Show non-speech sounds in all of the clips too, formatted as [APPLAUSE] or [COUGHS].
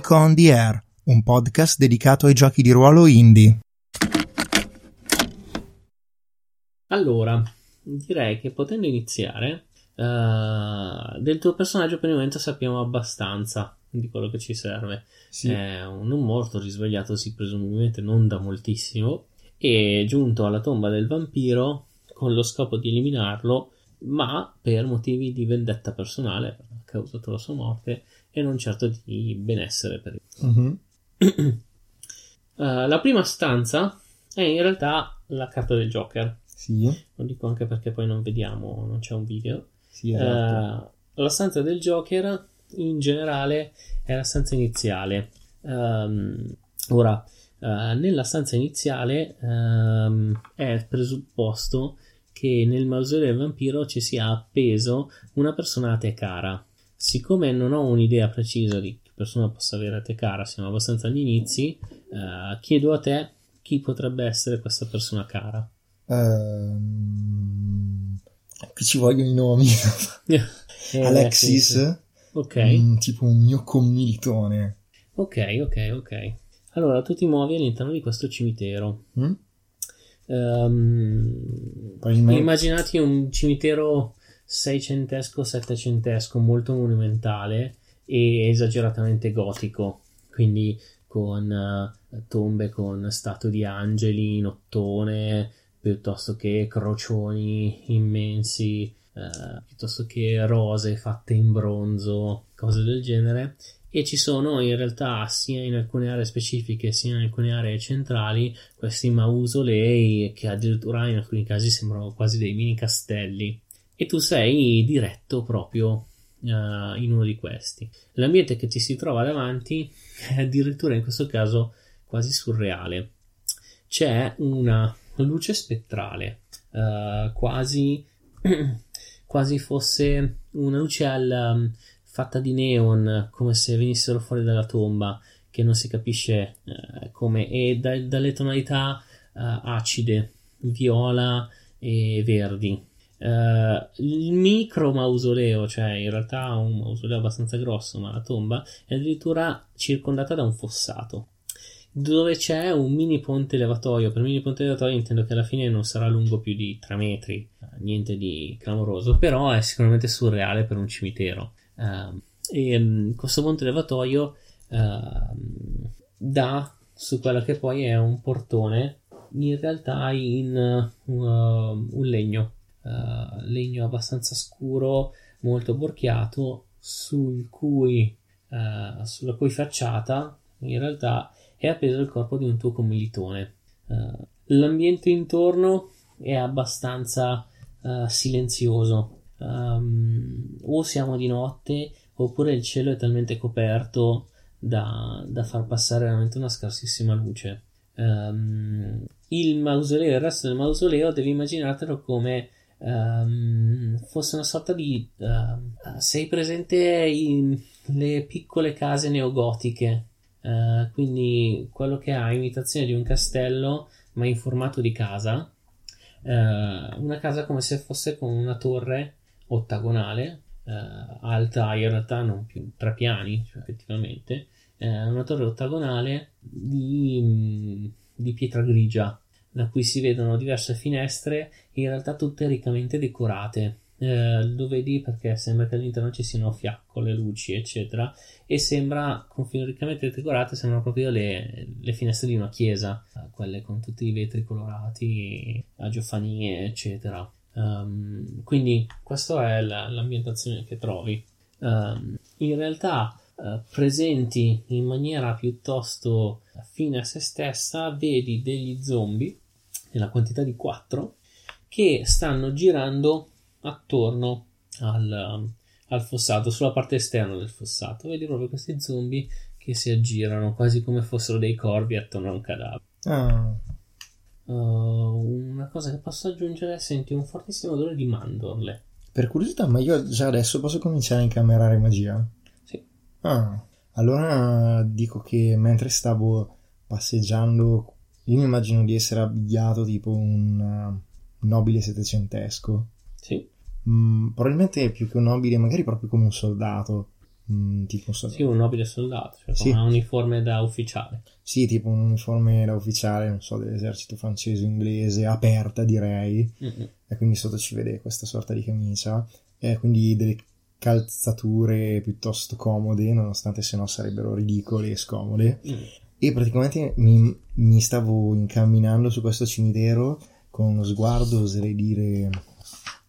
Geek on the Air, un podcast dedicato ai giochi di ruolo indie. Allora, direi che potendo iniziare, uh, del tuo personaggio per il momento sappiamo abbastanza di quello che ci serve. Sì. È un non morto risvegliatosi presumibilmente non da moltissimo e giunto alla tomba del vampiro con lo scopo di eliminarlo, ma per motivi di vendetta personale, ha causato la sua morte e non certo di benessere per il Mhm. uh, [CLEARS THROAT] la prima stanza è in realtà la carta del Joker. Sì, Lo dico anche perché poi non vediamo, non c'è un video. sì, esatto. Uh, la stanza del Joker in generale è la stanza iniziale. Um, ora, uh, nella stanza iniziale um, è presupposto che nel mausoleo del vampiro ci sia appeso una persona a te cara. Siccome non ho un'idea precisa di che persona possa avere a te cara, siamo abbastanza agli inizi, uh, chiedo a te chi potrebbe essere questa persona cara. Ehm, qui ci vogliono i nomi. [LAUGHS] Eh, Alexis, sì, sì. Ok. mm, tipo un mio commilitone. Ok, ok, ok. Allora, tu ti muovi all'interno di questo cimitero. Mm? Probabilmente- immaginati un cimitero seicentesco, settecentesco, molto monumentale e esageratamente gotico, quindi con eh, tombe con statue di angeli in ottone, piuttosto che crocioni immensi, eh, piuttosto che rose fatte in bronzo, cose del genere. E ci sono in realtà sia in alcune aree specifiche sia in alcune aree centrali questi mausolei che addirittura in alcuni casi sembrano quasi dei mini castelli. E tu sei diretto proprio eh, in uno di questi. L'ambiente che ti si trova davanti [LAUGHS] è addirittura in questo caso quasi surreale. C'è una luce spettrale, eh, quasi, [CLEARS THROAT] quasi fosse una luce al, um, fatta di neon, come se venissero fuori dalla tomba, che non si capisce eh, come, e da- dalle tonalità acide, viola e verdi. Eh, il micro mausoleo, cioè in realtà un mausoleo abbastanza grosso, ma la tomba è addirittura circondata da un fossato dove c'è un mini ponte levatoio. Per mini ponte levatoio intendo che alla fine non sarà lungo più di 3 metri, eh, niente di clamoroso, però è sicuramente surreale per un cimitero. Ehm, e mm, questo ponte levatoio ehm, dà su quello che poi è un portone, in realtà in uh, un legno, uh, legno abbastanza scuro, molto borchiato, sul cui, uh, sulla cui facciata in realtà è appeso il corpo di un tuo commilitone. Uh, l'ambiente intorno è abbastanza silenzioso. Um, o siamo di notte oppure il cielo è talmente coperto da, da far passare veramente una scarsissima luce. Um, il mausoleo, il resto del mausoleo, devi immaginartelo come um, fosse una sorta di. Uh, sei presente in le piccole case neogotiche. Uh, quindi quello che ha imitazione di un castello ma in formato di casa. Uh, una casa come se fosse con una torre ottagonale uh, alta in realtà non più tre piani cioè, effettivamente. Una torre ottagonale di, di pietra grigia da cui si vedono diverse finestre in realtà tutte riccamente decorate eh, lo vedi perché sembra che all'interno ci siano fiaccole, luci, eccetera, e sembra con ricamente decorate, sembrano proprio le, le, finestre di una chiesa, quelle con tutti i vetri colorati, agiofanie, eccetera. Um, quindi questa è la, l'ambientazione che trovi. Um, in realtà uh, presenti in maniera piuttosto fine a se stessa, vedi degli zombie, nella quantità di 4, che stanno girando attorno al, al, fossato, sulla parte esterna del fossato. Vedi proprio questi zombie che si aggirano quasi come fossero dei corvi attorno a un cadavere. Ah, Uh, una cosa che posso aggiungere: senti un fortissimo odore di mandorle. per curiosità, ma io già adesso posso cominciare a incamerare magia? Sì. Ah, allora dico che mentre stavo passeggiando, io mi immagino di essere abbigliato tipo un uh, nobile settecentesco. Sì. Mm, probabilmente più che un nobile, magari proprio come un soldato. mm, tipo so- Sì, un nobile soldato, cioè Sì. una uniforme da ufficiale. sì, tipo un uniforme da ufficiale, non so, dell'esercito francese inglese, aperta direi, Mm-mm. e quindi sotto ci vede questa sorta di camicia, e quindi delle calzature piuttosto comode, nonostante se no sarebbero ridicole e scomode. Mm. E praticamente mi, mi stavo incamminando su questo cimitero con uno sguardo, oserei dire,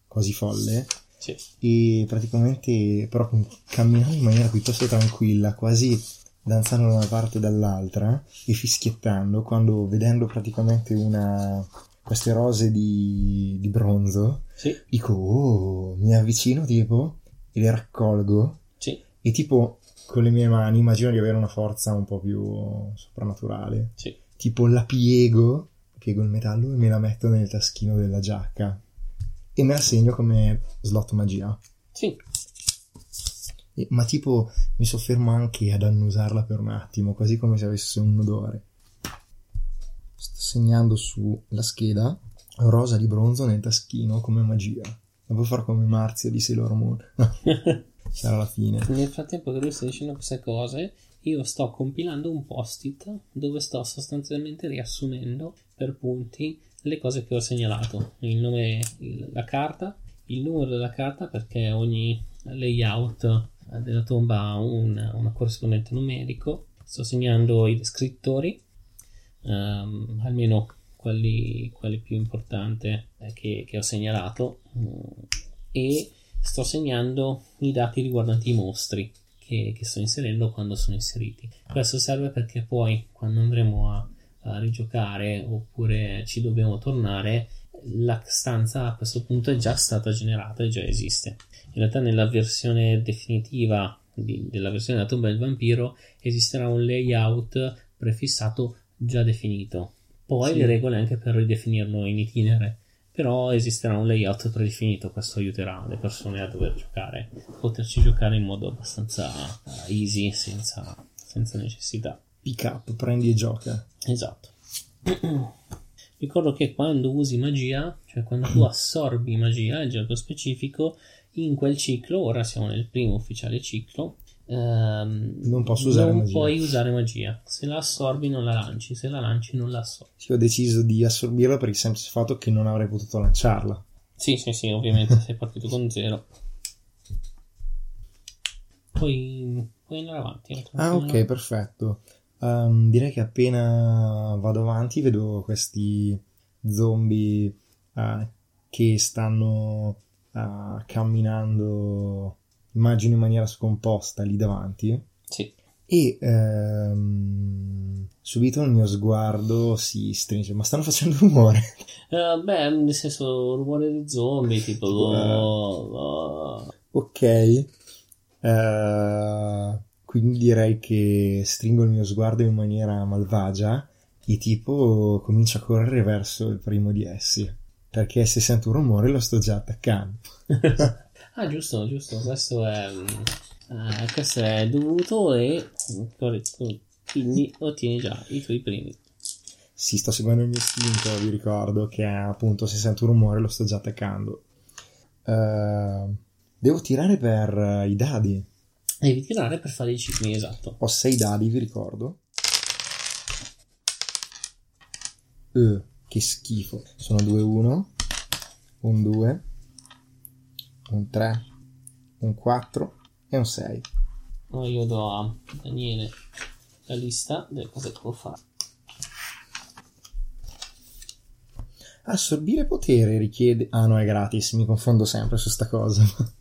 quasi folle. Sì. E praticamente però camminando in maniera piuttosto tranquilla, quasi danzando da una parte e dall'altra e fischiettando, quando vedendo praticamente una queste rose di, di bronzo, Sì, dico, oh, mi avvicino tipo e le raccolgo sì, e tipo con le mie mani immagino di avere una forza un po' più soprannaturale. sì. Tipo la piego, piego il metallo e me la metto nel taschino della giacca e me la segno come slot magia. Sì, E- ma tipo mi soffermo anche ad annusarla per un attimo, quasi come se avesse un odore. Sto segnando sulla scheda rosa di bronzo nel taschino come magia. Devo fare come Marzio di Sailor Moon. [LAUGHS] [LAUGHS] Sarà la fine. Nel frattempo che lui sta dicendo queste cose, io sto compilando un post-it dove sto sostanzialmente riassumendo per punti le cose che ho segnalato. Il nome, la carta, il numero della carta perché ogni layout della tomba ha un, una corrispondente numerico. Sto segnando i descrittori, ehm, almeno quelli, quelli più importanti eh, che, che ho segnalato. e sto segnando i dati riguardanti i mostri che, che sto inserendo quando sono inseriti. Questo serve perché poi quando andremo a, a rigiocare oppure ci dobbiamo tornare, la stanza a questo punto è già stata generata e già esiste. In realtà nella versione definitiva di- della versione della tomba del vampiro esisterà un layout prefissato già definito. Poi Sì. le regole anche per ridefinirlo in itinere però esisterà un layout predefinito, questo aiuterà le persone a dover giocare, poterci giocare in modo abbastanza eh, easy, senza, senza necessità. Pick up, prendi e gioca. Esatto. [CLEARS THROAT] Ricordo che quando usi magia, cioè quando tu assorbi magia, il gioco specifico, in quel ciclo, ora siamo nel primo ufficiale ciclo, ehm, Non posso usare non magia. puoi usare magia. Se la assorbi non la lanci, se la lanci non la assorbi. Sì, ho deciso di assorbirla per il semplice fatto che non avrei potuto lanciarla. Sì, sì, sì, ovviamente sei partito con zero. Poi puoi andare avanti. Ah, ok, perfetto. Ehm, direi che appena vado avanti vedo questi zombie eh, che stanno eh, camminando, immagino in maniera scomposta lì davanti. Sì, E ehm, subito il mio sguardo si stringe, ma stanno facendo rumore. [LAUGHS] Eh, beh, nel senso, rumore di zombie, tipo... Tipo, eh. oh, oh. Ok, Eh, quindi direi che stringo il mio sguardo in maniera malvagia e tipo comincio a correre verso il primo di essi. Perché se sento un rumore lo sto già attaccando. [LAUGHS] [LAUGHS] Ah, giusto, giusto, questo è... eh, questo è dovuto e... corretto, Quindi ottieni già i tuoi primi. Sì, sto seguendo il mio istinto, vi ricordo che appunto se sento un rumore lo sto già attaccando. Eh, devo tirare per eh, i dadi. Devi tirare per fare i cicli, esatto. Ho 6 dadi, vi ricordo. Eh, che schifo. Sono 2-1, un 2, un 3, un 4 e un 6. No, io do a Daniele la lista delle cose che può fare. Assorbire potere richiede... Ah no, è gratis, mi confondo sempre su sta cosa. [LAUGHS]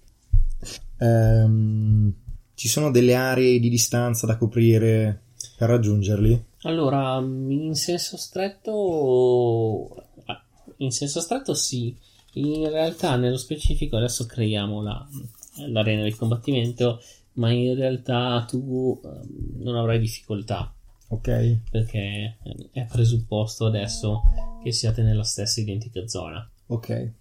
Ehm, ci sono delle aree di distanza da coprire per raggiungerli? Allora, in senso stretto, ah, in senso stretto sì, in realtà nello specifico adesso creiamo la, l'arena di combattimento, ma in realtà tu ehm, non avrai difficoltà Ok. perché è presupposto adesso che siate nella stessa identica zona. Ok.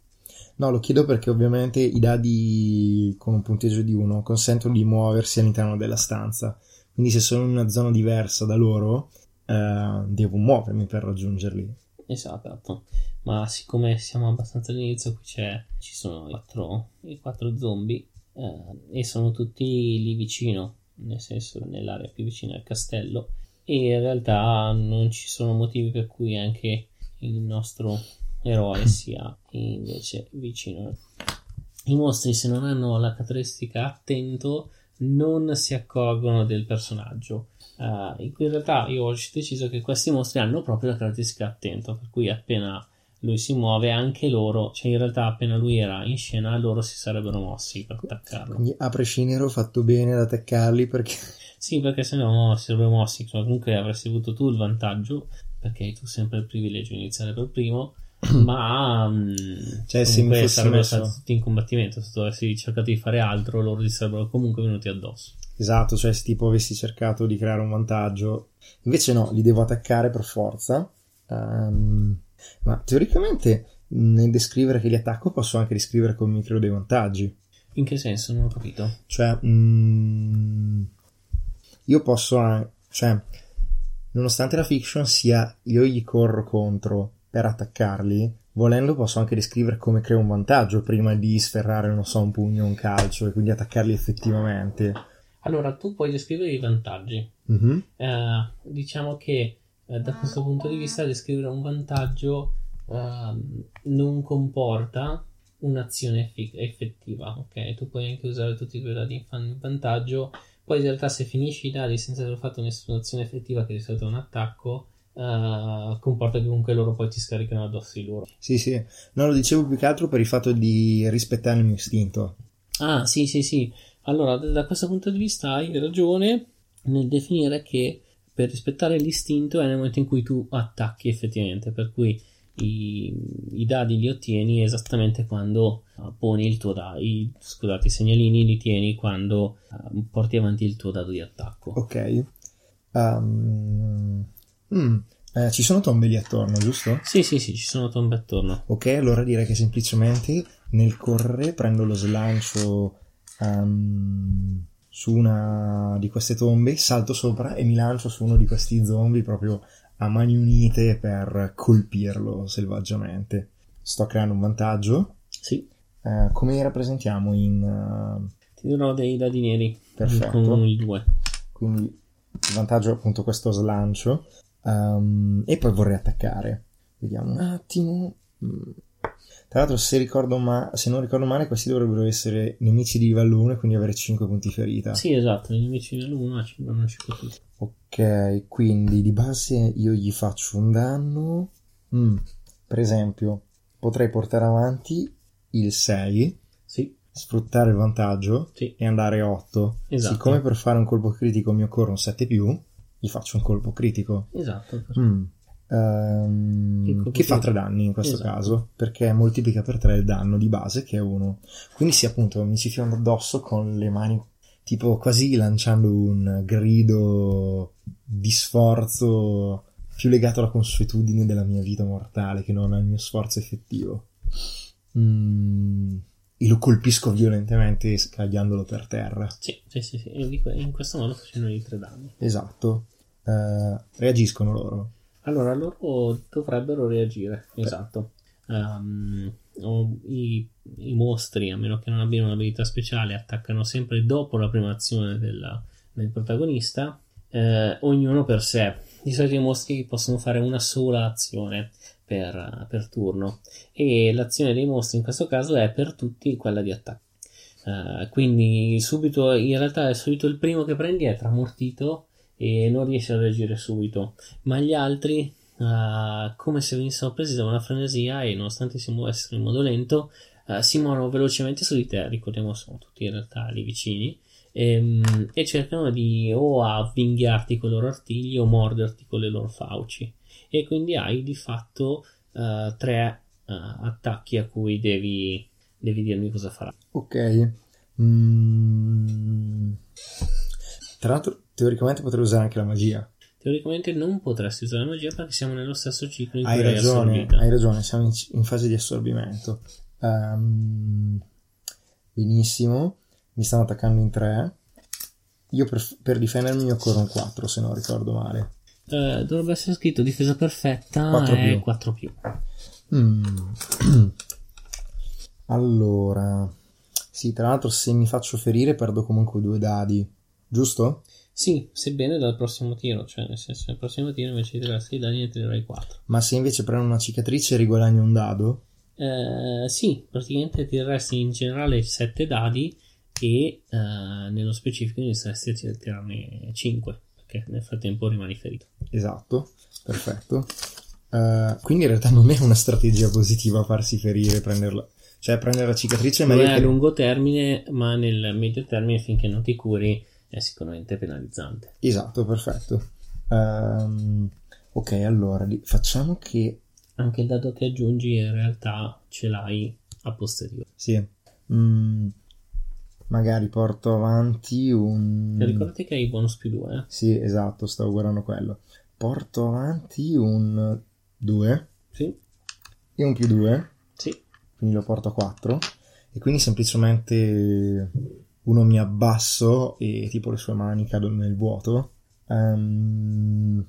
No, lo chiedo perché ovviamente i dadi con un punteggio di 1 consentono di muoversi all'interno della stanza. Quindi se sono in una zona diversa da loro, eh, devo muovermi per raggiungerli. Esatto, ma siccome siamo abbastanza all'inizio, qui c'è, ci sono i quattro, i quattro zombie, eh, e sono tutti lì vicino, nel senso nell'area più vicina al castello e in realtà non ci sono motivi per cui anche il nostro eroe [CLEARS THROAT] sia invece vicino. I mostri se non hanno la caratteristica attento non si accorgono del personaggio. Uh, in realtà io ho deciso che questi mostri hanno proprio la caratteristica attento, per cui appena lui si muove, anche loro, cioè in realtà appena lui era in scena, loro si sarebbero mossi per attaccarlo. Quindi a prescindere ho fatto bene ad attaccarli perché... [LAUGHS] Sì, perché se no si sarebbero mossi, cioè, comunque avresti avuto tu il vantaggio, perché hai tu sempre il privilegio di iniziare per primo, [CLEARS THROAT] ma mm, cioè, se mi sarebbero messo... stati tutti in combattimento, se tu avessi cercato di fare altro, loro ti sarebbero comunque venuti addosso. Esatto, cioè se tipo avessi cercato di creare un vantaggio, invece no, li devo attaccare per forza. Um ma teoricamente nel descrivere che li attacco posso anche descrivere come mi creo dei vantaggi. In che senso? Non ho capito. Cioè, mm, io posso cioè, nonostante la fiction sia io gli corro contro per attaccarli, volendo posso anche descrivere come creo un vantaggio prima di sferrare, non so, un pugno, un calcio e quindi attaccarli effettivamente. Allora, tu puoi descrivere i vantaggi. Mm-hmm. Eh, diciamo che eh, da questo punto di vista descrivere un vantaggio uh, non comporta un'azione effic- effettiva, ok? Tu puoi anche usare tutti i tuoi dadi in vantaggio, poi in realtà se finisci i dadi senza aver fatto nessuna azione effettiva che di solito è un attacco, uh, comporta che comunque loro poi ti scaricano addosso di loro. Sì, sì, no, lo dicevo più che altro per il fatto di rispettare il mio istinto. Ah, sì, sì, sì. Allora, da questo punto di vista hai ragione nel definire che per rispettare l'istinto è nel momento in cui tu attacchi effettivamente, per cui i, i dadi li ottieni esattamente quando uh, poni il tuo dado, i, scusate, i segnalini li tieni quando uh, porti avanti il tuo dado di attacco. Ok. Um, mm, eh, ci sono tombe lì attorno, giusto? Sì, sì, sì, ci sono tombe attorno. Ok, allora direi che semplicemente nel correre prendo lo slancio um, su una di queste tombe, salto sopra e mi lancio su uno di questi zombie proprio a mani unite per colpirlo selvaggiamente. Sto creando un vantaggio. Sì. Uh, come li rappresentiamo in... Uh... Ti darò dei dadi neri. Perfetto. Con il 2. Quindi il vantaggio è appunto questo slancio. Um, e poi vorrei attaccare. Vediamo un attimo. Tra l'altro, se, ricordo ma- se non ricordo male, questi dovrebbero essere nemici di livello 1 e quindi avere 5 punti ferita. Sì, esatto, i nemici di livello 1 hanno 5 punti. Ok, quindi di base io gli faccio un danno. Mm, per esempio, potrei portare avanti il 6. Sì. Sfruttare il vantaggio sì. e andare 8. Esatto. Siccome per fare un colpo critico mi occorre un 7 più, gli faccio un colpo critico. Esatto. Mm. Um, che fa 3 danni in questo esatto. caso perché moltiplica per 3 il danno di base che è 1 quindi sì appunto mi si fionda addosso con le mani tipo quasi lanciando un grido di sforzo più legato alla consuetudine della mia vita mortale che non al mio sforzo effettivo. Mm, e lo colpisco violentemente scagliandolo per terra. Sì sì sì, sì. in questo modo facendo i 3 danni. Esatto. Uh, reagiscono loro allora, loro dovrebbero reagire, esatto. Um, i, i, mostri, a meno che non abbiano un'abilità speciale, attaccano sempre dopo la prima azione della, del protagonista, eh, ognuno per sé. Di solito i mostri possono fare una sola azione per, per, turno e l'azione dei mostri in questo caso è per tutti quella di attacco. Uh, quindi subito, in realtà è subito il primo che prendi è tramortito e non riesce a reagire subito, ma gli altri, uh, come se venissero presi da una frenesia e nonostante si muovessero in modo lento, uh, si muovono velocemente su di te, ricordiamo sono tutti in realtà lì vicini, e, um, e cercano di o avvinghiarti con i loro artigli o morderti con le loro fauci. E quindi hai di fatto uh, tre attacchi a cui devi, devi dirmi cosa farà. Ok. Mm. Tra l'altro teoricamente potrei usare anche la magia. Teoricamente non potresti usare la magia perché siamo nello stesso ciclo in hai cui ragione, hai ragione, siamo in, in fase di assorbimento. Um, benissimo, mi stanno attaccando in tre. Io per, per difendermi mi occorre un 4 se non ricordo male. Uh, dovrebbe essere scritto difesa perfetta 4 e più. 4 più. Mm. [CLEARS THROAT] allora, Sì, tra l'altro se mi faccio ferire perdo comunque due dadi, giusto? Sì, sebbene dal prossimo tiro, cioè nel senso nel prossimo tiro invece di tirare 6 dadi ne tirerai 4. Ma se invece prendo una cicatrice riguadagno un dado? Eh, sì, praticamente tireresti in generale 7 dadi e eh, nello specifico inizieresti a tirarne 5 perché nel frattempo rimani ferito. Esatto, perfetto. Uh, quindi in realtà non è una strategia positiva farsi ferire, prenderla. Cioè prendere la cicatrice è Non meglio è a che... lungo termine, ma nel medio termine finché non ti curi è sicuramente penalizzante. Esatto, perfetto. Ehm, ok, allora facciamo che... Anche il dato che aggiungi in realtà ce l'hai a posteriore. Sì. Mm, magari porto avanti un... Ricordati che hai bonus più 2, eh? Sì, esatto, stavo guardando quello. Porto avanti un 2 Sì, e un più 2, sì. quindi lo porto a 4. E quindi semplicemente uno mi abbasso e tipo le sue mani cadono nel vuoto. Ehm,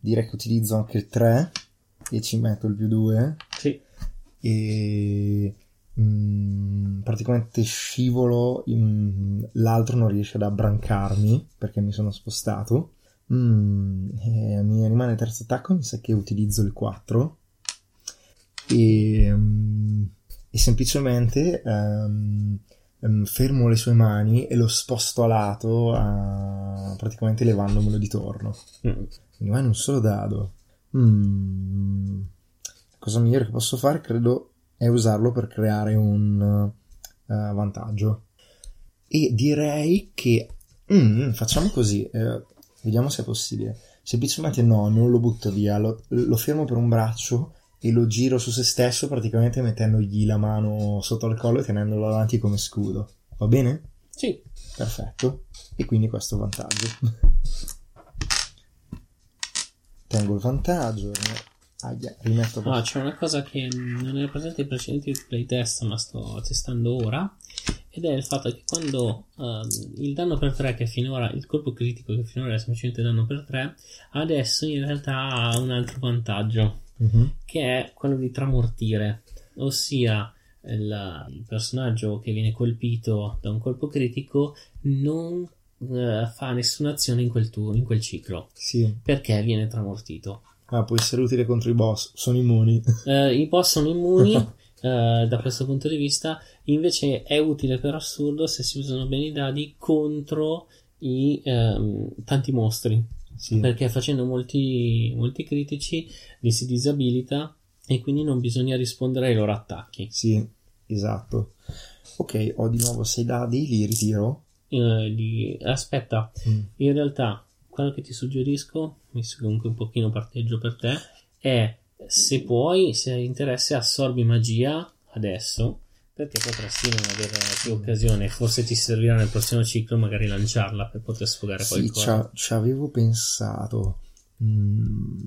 direi che utilizzo anche il 3 e ci metto il più 2 Sì, e mm, praticamente scivolo, in- l'altro non riesce ad abbrancarmi perché mi sono spostato. Mm, e mi rimane il terzo attacco, mi sa che utilizzo il 4 e, mm, e semplicemente ehm, ehm, fermo le sue mani e lo sposto a lato ah, praticamente levandomelo di torno. Mm. Mi rimane un solo dado. Mm. La cosa migliore che posso fare, credo, è usarlo per creare un eh, vantaggio. E direi che mm, facciamo così, eh, vediamo se è possibile. Semplicemente no, non lo butto via, lo, lo fermo per un braccio e lo giro su se stesso, praticamente mettendogli la mano sotto al collo e tenendolo avanti come scudo. Va bene? sì. Perfetto. E quindi questo vantaggio. Tengo il vantaggio. Aia, rimetto Ah, c'è una cosa che non era presente nei precedenti playtest, ma sto testando ora. Ed è il fatto che quando ehm, il danno per 3, che finora il colpo critico, che finora era semplicemente danno per 3, adesso in realtà ha un altro vantaggio, Mhm. che è quello di tramortire, ossia il, il personaggio che viene colpito da un colpo critico non eh, fa nessuna azione in quel, tu- in quel ciclo Sì. perché viene tramortito. Ah, può essere utile contro i boss. Sono immuni. Eh, I boss sono immuni [LAUGHS] eh, da questo punto di vista, invece è utile per assurdo se si usano bene i dadi contro i ehm, tanti mostri, Sì. perché facendo molti, molti critici li si disabilita e quindi non bisogna rispondere ai loro attacchi. Sì, esatto. Ok, ho di nuovo 6 dadi, li ritiro. Eh, li- Aspetta, Mm. in realtà quello che ti suggerisco, visto che comunque un pochino parteggio per te, è se puoi, se hai interesse, assorbi magia adesso, perché potresti non avere più occasione, forse ti servirà nel prossimo ciclo magari lanciarla per poter sfogare Sì, qualcosa. ci ci avevo pensato. Mm.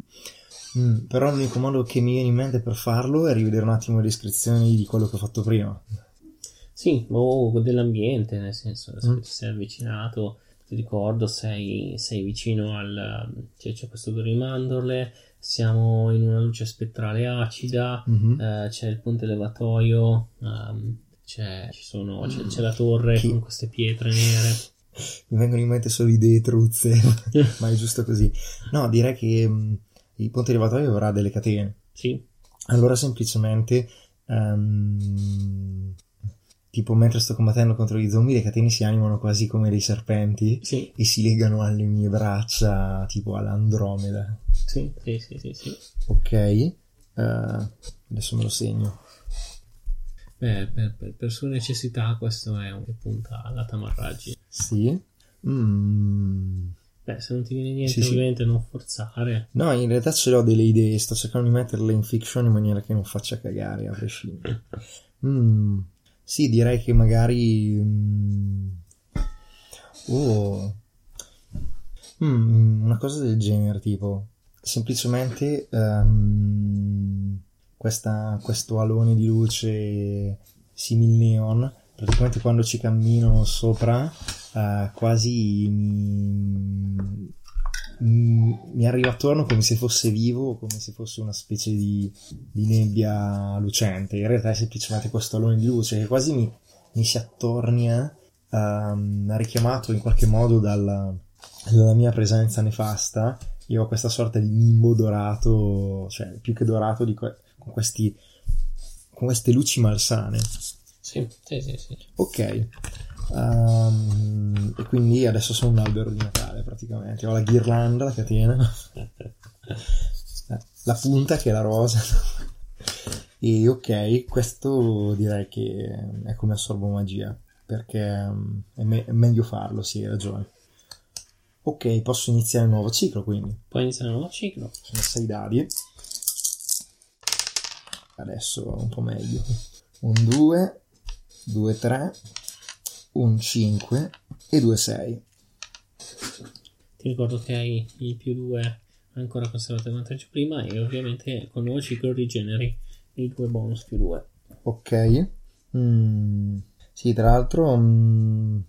Mm, Però l'unico modo che mi viene in mente per farlo è rivedere un attimo le descrizioni di quello che ho fatto prima. Sì, o dell'ambiente, nel senso, adesso Mm. sei avvicinato, ti ricordo, sei, sei vicino al... C'è, c'è questo Grimandorle, siamo in una luce spettrale acida, Mhm. eh, c'è il ponte levatoio, ehm, c'è, ci sono- c'è- c'è la torre Che- con queste pietre nere. Mi vengono in mente solo idee truzze, [LAUGHS] [LAUGHS] ma è giusto così. No, direi che mm, il ponte elevatoio avrà delle catene. Sì, Allora semplicemente, ehm, tipo mentre sto combattendo contro gli zombie, le catene si animano quasi come dei serpenti sì, e si legano alle mie braccia, tipo all'Andromeda. sì, sì, sì, sì, sì. Ok, eh, adesso me lo segno. Beh, per, per- per sua necessità questo è un che punta alla tamarraggi. Sì. Mm. Beh, se non ti viene niente, Sì, sì. ovviamente non forzare. No, in realtà ce l'ho delle idee, sto cercando di metterle in fiction in maniera che non faccia cagare a prescindere. [LAUGHS] Mm, sì, direi che magari... mm, oh, mm, una cosa del genere, tipo, semplicemente ehm, questa, questo alone di luce simil neon, praticamente quando ci cammino sopra, eh, quasi mi, Mm, mi arriva attorno come se fosse vivo, come se fosse una specie di, di nebbia lucente. In realtà è semplicemente questo alone di luce che quasi mi, mi si attornia, ehm, richiamato in qualche modo dalla, dalla mia presenza nefasta, io ho questa sorta di nimbo dorato, cioè più che dorato, di que- con, questi, con queste luci malsane. Sì, sì, sì. sì. Ok. Um, e quindi adesso sono un albero di Natale praticamente. Ho la ghirlanda, la catena, la punta che è la rosa. E ok, questo direi che è come assorbo magia, perché um, è, me- è meglio farlo, sì, hai ragione. Ok, posso iniziare un nuovo ciclo quindi. Puoi iniziare un nuovo ciclo. Sono 6 dadi. Adesso un po' meglio. Un 2, 2, 3, un 5 e 2, 6. Ti ricordo che hai il più 2 ancora conservato il vantaggio prima e ovviamente con il nuovo ciclo rigeneri i due bonus più 2. Ok. Mm, sì, tra l'altro... Mm,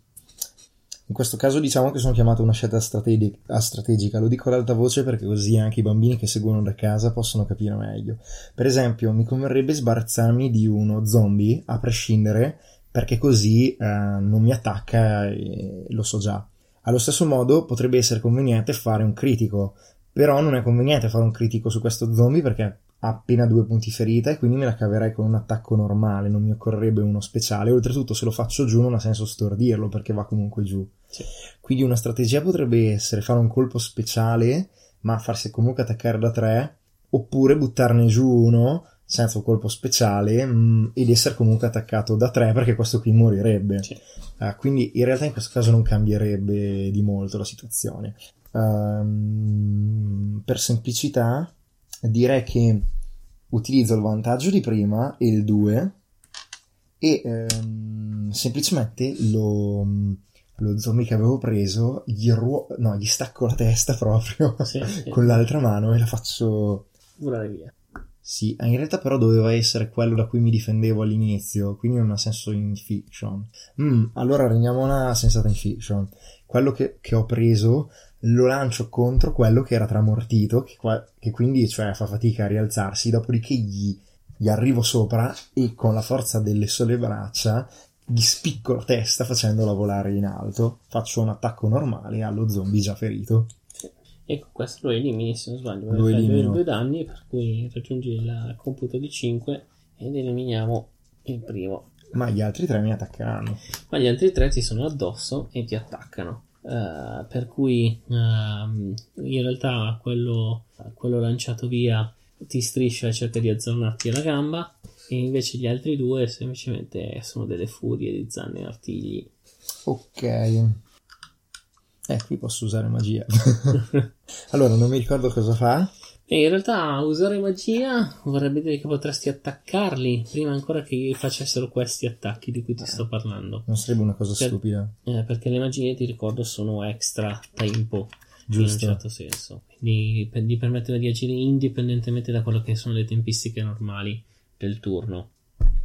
in questo caso diciamo che sono chiamato una scelta strategi- strategica, lo dico ad alta voce perché così anche i bambini che seguono da casa possono capire meglio. Per esempio, mi converrebbe sbarazzarmi di uno zombie a prescindere perché così eh, non mi attacca e lo so già. Allo stesso modo potrebbe essere conveniente fare un critico, però non è conveniente fare un critico su questo zombie perché ha appena due punti ferita e quindi me la caverei con un attacco normale, non mi occorrerebbe uno speciale. Oltretutto, se lo faccio giù non ha senso stordirlo perché va comunque giù. Sì. Quindi una strategia potrebbe essere fare un colpo speciale, ma farsi comunque attaccare da tre, oppure buttarne giù uno senza un colpo speciale mh, ed essere comunque attaccato da tre perché questo qui morirebbe. Sì. Uh, quindi in realtà in questo caso non cambierebbe di molto la situazione. Um, per semplicità direi che utilizzo il vantaggio di prima e il 2 e um, semplicemente lo, lo zombie che avevo preso gli, ruo- no, gli stacco la testa [LAUGHS] proprio Sì, sì. con l'altra mano e la faccio Volare via. Sì, in realtà però doveva essere quello da cui mi difendevo all'inizio, quindi non ha senso in fiction. Mm, allora una sensata in fiction. Quello che, che ho preso lo lancio contro quello che era tramortito, che, qua- che quindi cioè, fa fatica a rialzarsi, dopodiché gli, gli arrivo sopra e con la forza delle sole braccia gli spicco la testa facendola volare in alto. Faccio un attacco normale allo zombie già ferito. E con questo lo elimini se non sbaglio. Lo elimino. due danni, per cui raggiungi il computo di 5 ed eliminiamo il primo. Ma gli altri tre mi attaccheranno. Ma gli altri tre ti sono addosso e ti attaccano. Eh, per cui ehm, in realtà quello, quello lanciato via ti striscia e cerca di azzornarti alla gamba. E invece gli altri due semplicemente sono delle furie di zanne e artigli. Ok. Eh, qui posso usare magia. [LAUGHS] allora, non mi ricordo cosa fa. E in realtà usare magia vorrebbe dire che potresti attaccarli prima ancora che facessero questi attacchi di cui ti sto parlando. Non sarebbe una cosa Per- stupida. Eh, perché le magie, ti ricordo, sono extra tempo. In Giusto. un certo senso. Quindi per- gli permettono di agire indipendentemente da quello che sono le tempistiche normali del turno.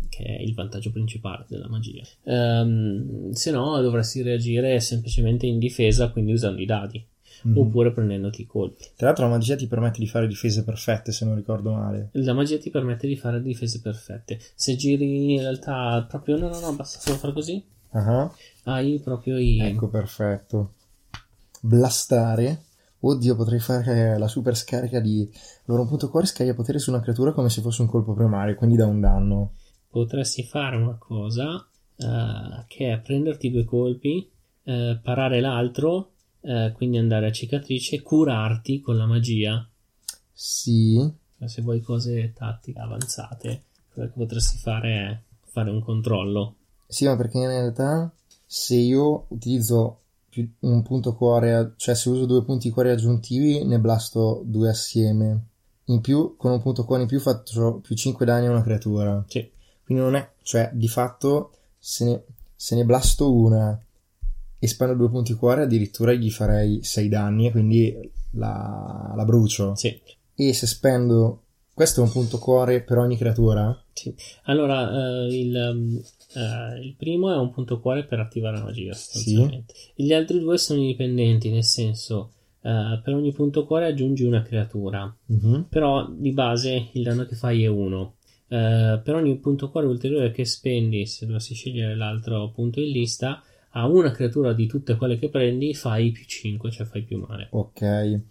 Che è il vantaggio principale della magia. Ehm, se no, dovresti reagire semplicemente in difesa, quindi usando i dadi. Mhm. Oppure prendendoti i colpi. Tra l'altro la magia ti permette di fare difese perfette, se non ricordo male. La magia ti permette di fare difese perfette. Se giri in realtà proprio no, no, no, basta solo fare così. Ah, Hai proprio i. Ecco, perfetto. Blastare. Oddio, potrei fare la super scarica di... Allora, un punto cuore scarica potere su una creatura come se fosse un colpo primario, quindi da un danno. Potresti fare una cosa eh, che è prenderti due colpi, eh, parare l'altro, eh, quindi andare a cicatrice, curarti con la magia. Sì. Se vuoi cose tattiche avanzate, quello che potresti fare è fare un controllo. Sì, ma perché in realtà se io utilizzo un punto cuore, cioè se uso due punti cuore aggiuntivi, ne blasto due assieme. In più, con un punto cuore in più faccio più 5 danni a una creatura. Sì. Quindi non è, cioè, di fatto, se ne, se ne blasto una e spendo due punti cuore, addirittura gli farei 6 danni e quindi la, la brucio. Sì. E se spendo, questo è un punto cuore per ogni creatura? Sì. Allora, eh, il, um, eh, il primo è un punto cuore per attivare la magia, sostanzialmente. Gli altri due sono indipendenti, nel senso, eh, per ogni punto cuore aggiungi una creatura. Mhm. Però di base il danno che fai è uno. eh, per ogni punto cuore ulteriore che spendi, se dovessi scegliere l'altro punto in lista, a una creatura di tutte quelle che prendi fai più 5, cioè fai più male. Ok.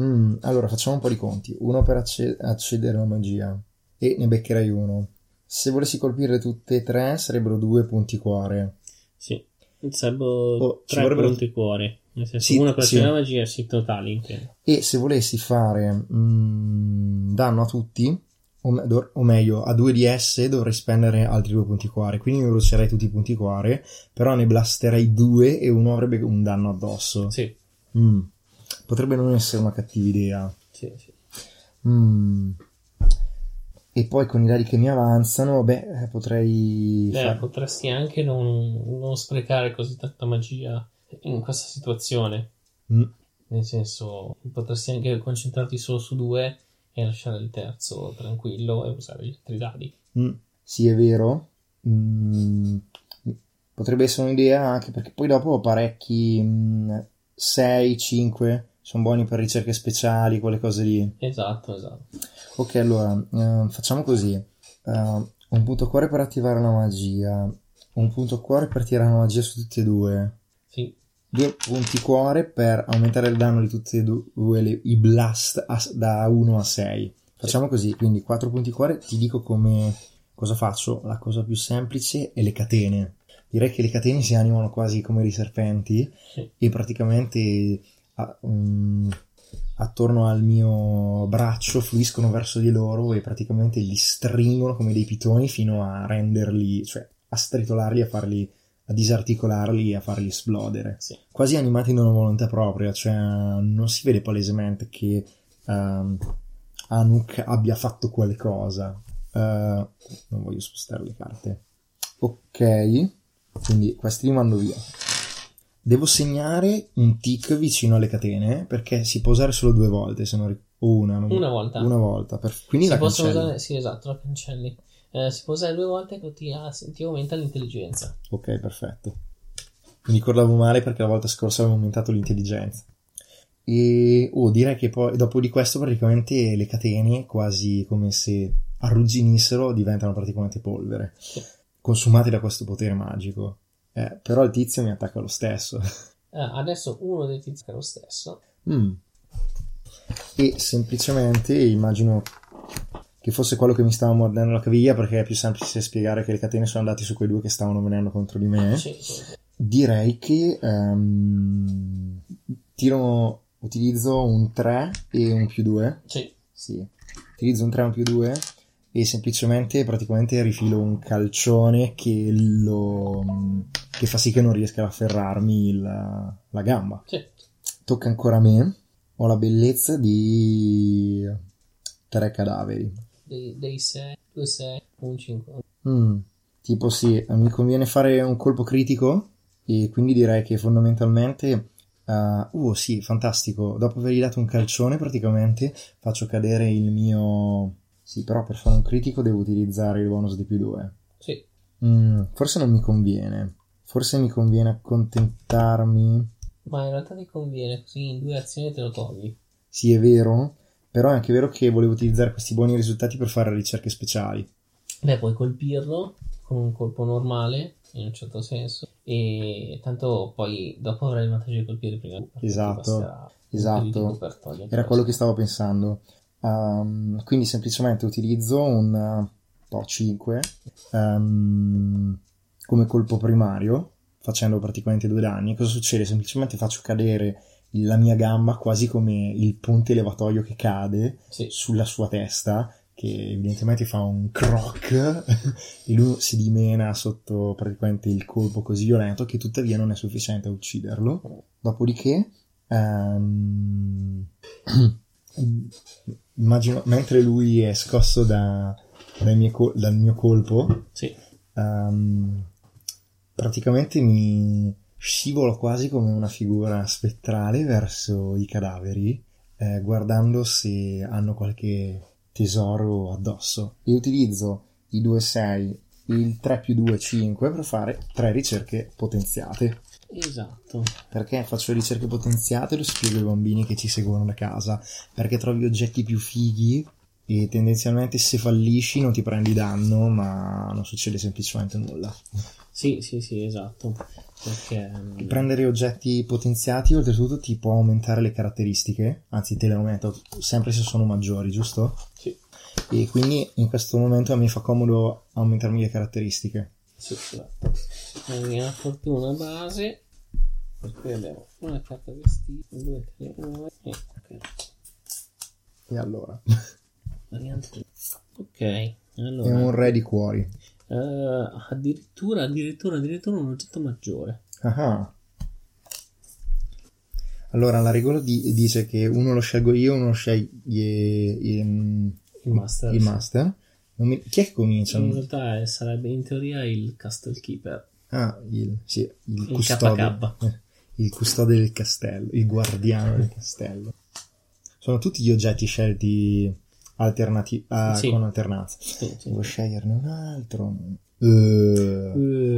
Mm, allora facciamo un po' di conti. Uno per acce- accedere alla magia e ne beccherei uno. Se volessi colpire tutte e tre sarebbero due punti cuore. Sì, sarebbero Oh, tre vorrebbero- punti cuore. Nel senso, Sì, uno per sì. accedere alla magia, sì, totali. intendo. E se volessi fare mm, danno a tutti, o, dov- o meglio, a due di esse dovrei spendere altri due punti cuore. Quindi mi brucerei tutti i punti cuore, però ne blasterei due e uno avrebbe un danno addosso. Sì, Mm. Potrebbe non essere una cattiva idea. sì, sì. Mm. E poi con i dadi che mi avanzano, beh, potrei... Beh, far- potresti anche non, non sprecare così tanta magia in questa situazione. Mm. Nel senso, potresti anche concentrarti solo su due e lasciare il terzo tranquillo e usare gli altri dadi. Mm, Sì, è vero. Mm, potrebbe essere un'idea anche perché poi dopo ho parecchi 6, 5, sono buoni per ricerche speciali, quelle cose lì. Esatto, esatto. Ok, allora eh, facciamo così: Eh, un punto cuore per attivare la magia, un punto cuore per tirare la magia su tutti e due, due punti cuore per aumentare il danno di tutti e due le- i blast a- da 1 a 6. Facciamo così, quindi 4 punti cuore, ti dico come cosa faccio, la cosa più semplice è le catene. Direi che le catene si animano quasi come dei serpenti sì. e praticamente a- mm, attorno al mio braccio fluiscono verso di loro e praticamente li stringono come dei pitoni fino a renderli, cioè a stritolarli, a farli, a disarticolarli e a farli esplodere sì. quasi animati da una volontà propria, cioè non si vede palesemente che ehm, Anuk abbia fatto qualcosa. Eh, non voglio spostare le carte. Ok, quindi questi li mando via. Devo segnare un tick vicino alle catene perché si può usare solo due volte, se non ric- o una, non- Una volta. Una volta, per- quindi si la cancello. usare, sì, esatto, la cancelli. Eh, si può usare due volte ti, ti aumenta l'intelligenza. Ok, perfetto. Mi ricordavo male perché la volta scorsa avevo aumentato l'intelligenza. E oh, direi che poi dopo di questo praticamente le catene, quasi come se arrugginissero, diventano praticamente polvere, consumate da questo potere magico. Eh, però il tizio mi attacca lo stesso. Eh, adesso uno dei tizi è lo stesso. Mm. E semplicemente immagino che fosse quello che mi stava mordendo la caviglia perché è più semplice spiegare che le catene sono andate su quei due che stavano venendo contro di me. Sì, sì. Direi che ehm, tiro, utilizzo un 3 e un più 2. Sì. Sì, utilizzo un 3 e un più 2 e semplicemente praticamente rifilo un calcione che, lo, che fa sì che non riesca ad afferrarmi la, la gamba. Sì. Tocca ancora a me. Ho la bellezza di tre cadaveri. Dei, dei 6, 2 6, un 5. Mm, tipo sì, mi conviene fare un colpo critico e quindi direi che fondamentalmente... Uh, uh, sì, fantastico. Dopo avergli dato un calcione praticamente faccio cadere il mio... Sì, però per fare un critico devo utilizzare il bonus di più 2. Sì. Mm, forse non mi conviene. Forse mi conviene accontentarmi... Ma in realtà ti conviene, così in due azioni te lo togli. Sì, è vero, però è anche vero che volevo utilizzare questi buoni risultati per fare ricerche speciali. Beh, puoi colpirlo con un colpo normale, in un certo senso, e tanto poi dopo avrai il vantaggio di colpire prima. Esatto, esatto. Era questo. quello che stavo pensando. Um, quindi semplicemente utilizzo un uh, 5 um, come colpo primario, facendo praticamente due danni. Cosa succede? Semplicemente faccio cadere la mia gamba quasi come il ponte levatoio che cade Sì. sulla sua testa, che evidentemente fa un croc [LAUGHS] e lui si dimena sotto praticamente il colpo così violento che tuttavia non è sufficiente a ucciderlo. Dopodiché, ehm, [CLEARS THROAT] immagino, mentre lui è scosso da- col- dal mio colpo, Sì. ehm, praticamente mi scivolo quasi come una figura spettrale verso i cadaveri, eh, guardando se hanno qualche tesoro addosso. E utilizzo i 2-6 e il 3 più 2 5 per fare tre ricerche potenziate. Esatto. Perché faccio ricerche potenziate? Lo spiego ai bambini che ci seguono da casa. Perché trovi oggetti più fighi e tendenzialmente se fallisci non ti prendi danno, ma non succede semplicemente nulla. Sì, sì, sì, esatto. Perché mm, Prendere oggetti potenziati oltretutto ti può aumentare le caratteristiche, anzi te le aumenta sempre se sono maggiori, giusto? sì, E quindi in questo momento a me fa comodo aumentarmi le caratteristiche. sì, esatto. Andiamo a fortuna base. Per cui abbiamo una carta vestita, due, tre, uno e ok. E allora, Variante. Ok, è allora. un re di cuori. eh, addirittura, addirittura, addirittura un oggetto maggiore. Ah. Allora, la regola di- dice che uno lo scelgo io, uno lo sceglie il, Il master. il master. Mi- Chi è che comincia? In realtà eh, sarebbe in teoria il Castle Keeper. Ah, il, sì, il Il custode. KK. eh, [LAUGHS] Il custode del castello, il guardiano del castello. Sono tutti gli oggetti scelti alternati- ah, Sì. con alternanza. Sì, sì. Devo sceglierne un altro.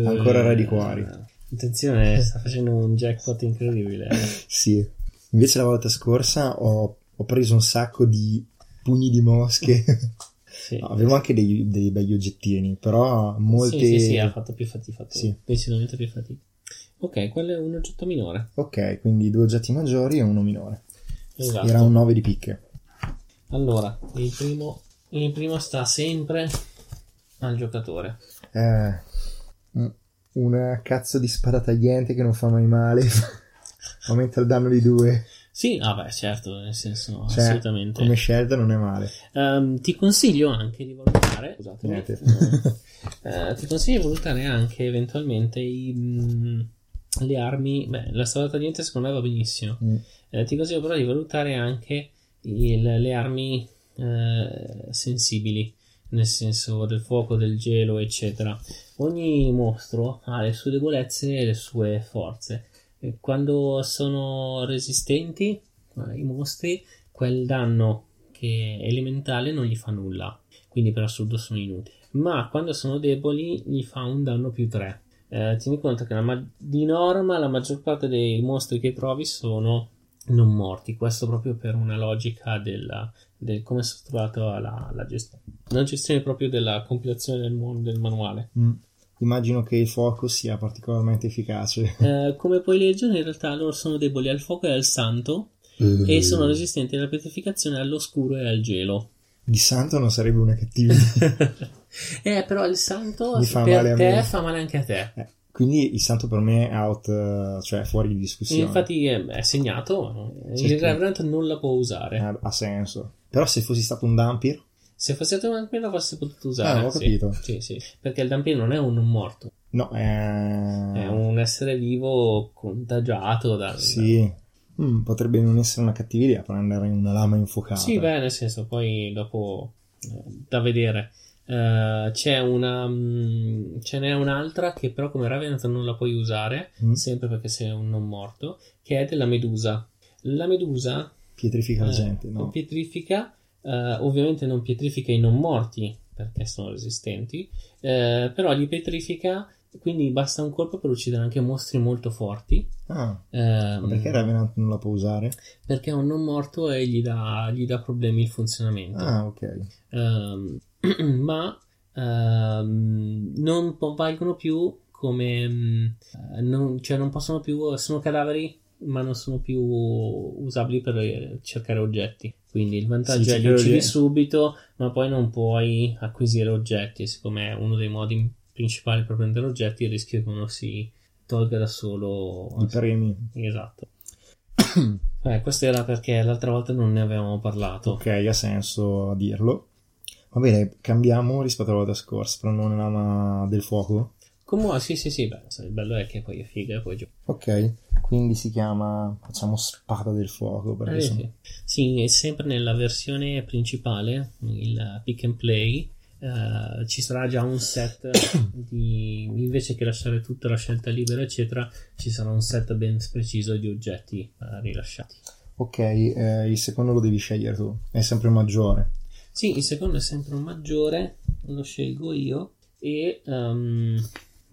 Ancora re di cuori. Eh, Attenzione, sta facendo un jackpot incredibile. [LAUGHS] Sì. Invece la volta scorsa ho, ho preso un sacco di pugni di mosche. [LAUGHS] Sì. No, avevo anche dei, dei begli oggettini, però molte... Sì, sì, sì, ha fatto più fatica. Sì. Decisamente più fatica. Ok, quello è un oggetto minore. Ok, quindi due oggetti maggiori e uno minore. Esatto. Era un 9 di picche. Allora, il primo, il primo sta sempre al giocatore. Eh, una cazzo di spada tagliente che non fa mai male. [LAUGHS] Aumenta il danno di due. Sì, ah beh, certo, nel senso, Cioè, assolutamente. Come scelta non è male. Ehm, ti consiglio anche di valutare, scusatemi, Niente. eh, ti consiglio di valutare anche eventualmente i, mm, le armi, beh, la strada tagliente secondo me va benissimo, Mm. Eh, ti consiglio però di valutare anche il- le armi eh, sensibili, nel senso del fuoco, del gelo, eccetera. Ogni mostro ha le sue debolezze e le sue forze. E Quando sono resistenti, eh, i mostri, quel danno che è elementale non gli fa nulla, quindi per assurdo sono inutili. Ma quando sono deboli gli fa un danno più 3. Eh, tieni conto che ma- di norma la maggior parte dei mostri che trovi sono non morti, questo proprio per una logica della, del come è strutturata la, la gestione. La gestione proprio della compilazione del, mon- del manuale. Mm. Immagino che il fuoco sia particolarmente efficace. Eh, come puoi leggere, in realtà loro sono deboli al fuoco e al santo e sono resistenti alla petrificazione, all'oscuro e al gelo. Di santo non sarebbe una cattività. [LAUGHS] eh, però il santo fa per te me. fa male anche a te. Eh, Quindi il santo per me è out, eh, cioè fuori di discussione. Infatti è, è segnato, Sì, il. Reverend non la può usare. Eh, ha senso. Però se fossi stato un Dampir, Se fosse stato un quello avresti potuto usare. Ah, ho sì. capito. Sì, sì. Perché il Dampir non è un morto, no, è... è un essere vivo contagiato dal... Sì. Mm, potrebbe non essere una cattiva idea prendere una lama infuocata. Sì, beh, nel senso, poi dopo eh, da vedere. Eh, c'è una mm, ce n'è un'altra che però come Ravenant non la puoi usare Mm. sempre perché sei un non morto che è della medusa la medusa Pietrifica la eh, gente, no? pietrifica eh, ovviamente non pietrifica i non morti perché sono resistenti eh, però li pietrifica quindi basta un colpo per uccidere anche mostri molto forti Ah, Ehm, perché Revenant non la può usare? perché è un non morto e gli dà, gli dà problemi il funzionamento Ah, ok. Ehm, [CLEARS THROAT] ma ehm, non valgono più come eh, non, cioè non possono più sono cadaveri ma non sono più usabili per eh, cercare oggetti. Quindi il vantaggio Sì, è li uccidi subito ma poi non puoi acquisire oggetti. Siccome è uno dei modi principali per prendere oggetti il rischio che uno si tolga da solo. I premi. esatto. [CLEARS THROAT] Eh, questo era perché l'altra volta non ne avevamo parlato. Ok, ha senso a dirlo. Va bene, cambiamo rispetto alla volta scorsa. Prendo una lama del fuoco. Comunque, sì, sì, sì, beh, il bello è che poi è figa e poi giù. Ok, quindi si chiama, facciamo spada del fuoco. Perché Eh, sono- sì. Sì, è sempre nella versione principale, il pick and play, eh, ci sarà già un set [COUGHS] di invece che lasciare tutta la scelta libera, eccetera, ci sarà un set ben preciso di oggetti eh, rilasciati. Ok, eh, il secondo lo devi scegliere tu. È sempre maggiore. Sì, il secondo è sempre un maggiore, lo scelgo io e ehm,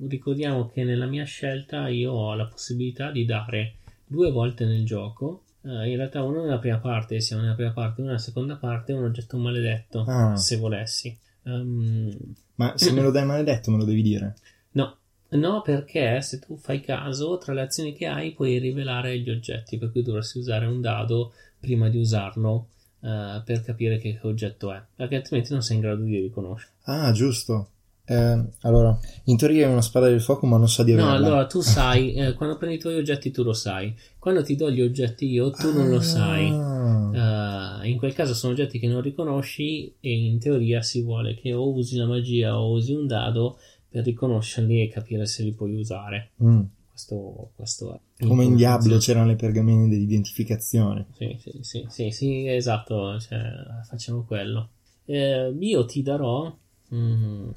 ricordiamo che nella mia scelta io ho la possibilità di dare due volte nel gioco Uh, in realtà uno nella prima parte, siamo nella prima parte, uno nella seconda parte, un oggetto maledetto, Ah. se volessi. Um, Ma se me lo dai maledetto me lo devi dire. no, no, perché se tu fai caso, tra le azioni che hai puoi rivelare gli oggetti, per cui dovresti usare un dado prima di usarlo uh, per capire che oggetto è, perché altrimenti non sei in grado di riconoscere. Ah, giusto. Eh, allora, in teoria è una spada del fuoco, ma non sa di No, averla. allora tu [LAUGHS] sai, eh, quando prendi i tuoi oggetti tu lo sai, quando ti do gli oggetti io tu non lo sai. Ah. Uh, in quel caso sono oggetti che non riconosci e in teoria si vuole che o usi la magia o usi un dado per riconoscerli e capire se li puoi usare. Mm. Questo, questo è. Come in Diablo c'erano le pergamene dell'identificazione. Sì, sì, sì, sì, sì, esatto, cioè, facciamo quello. Eh, io ti darò, mm,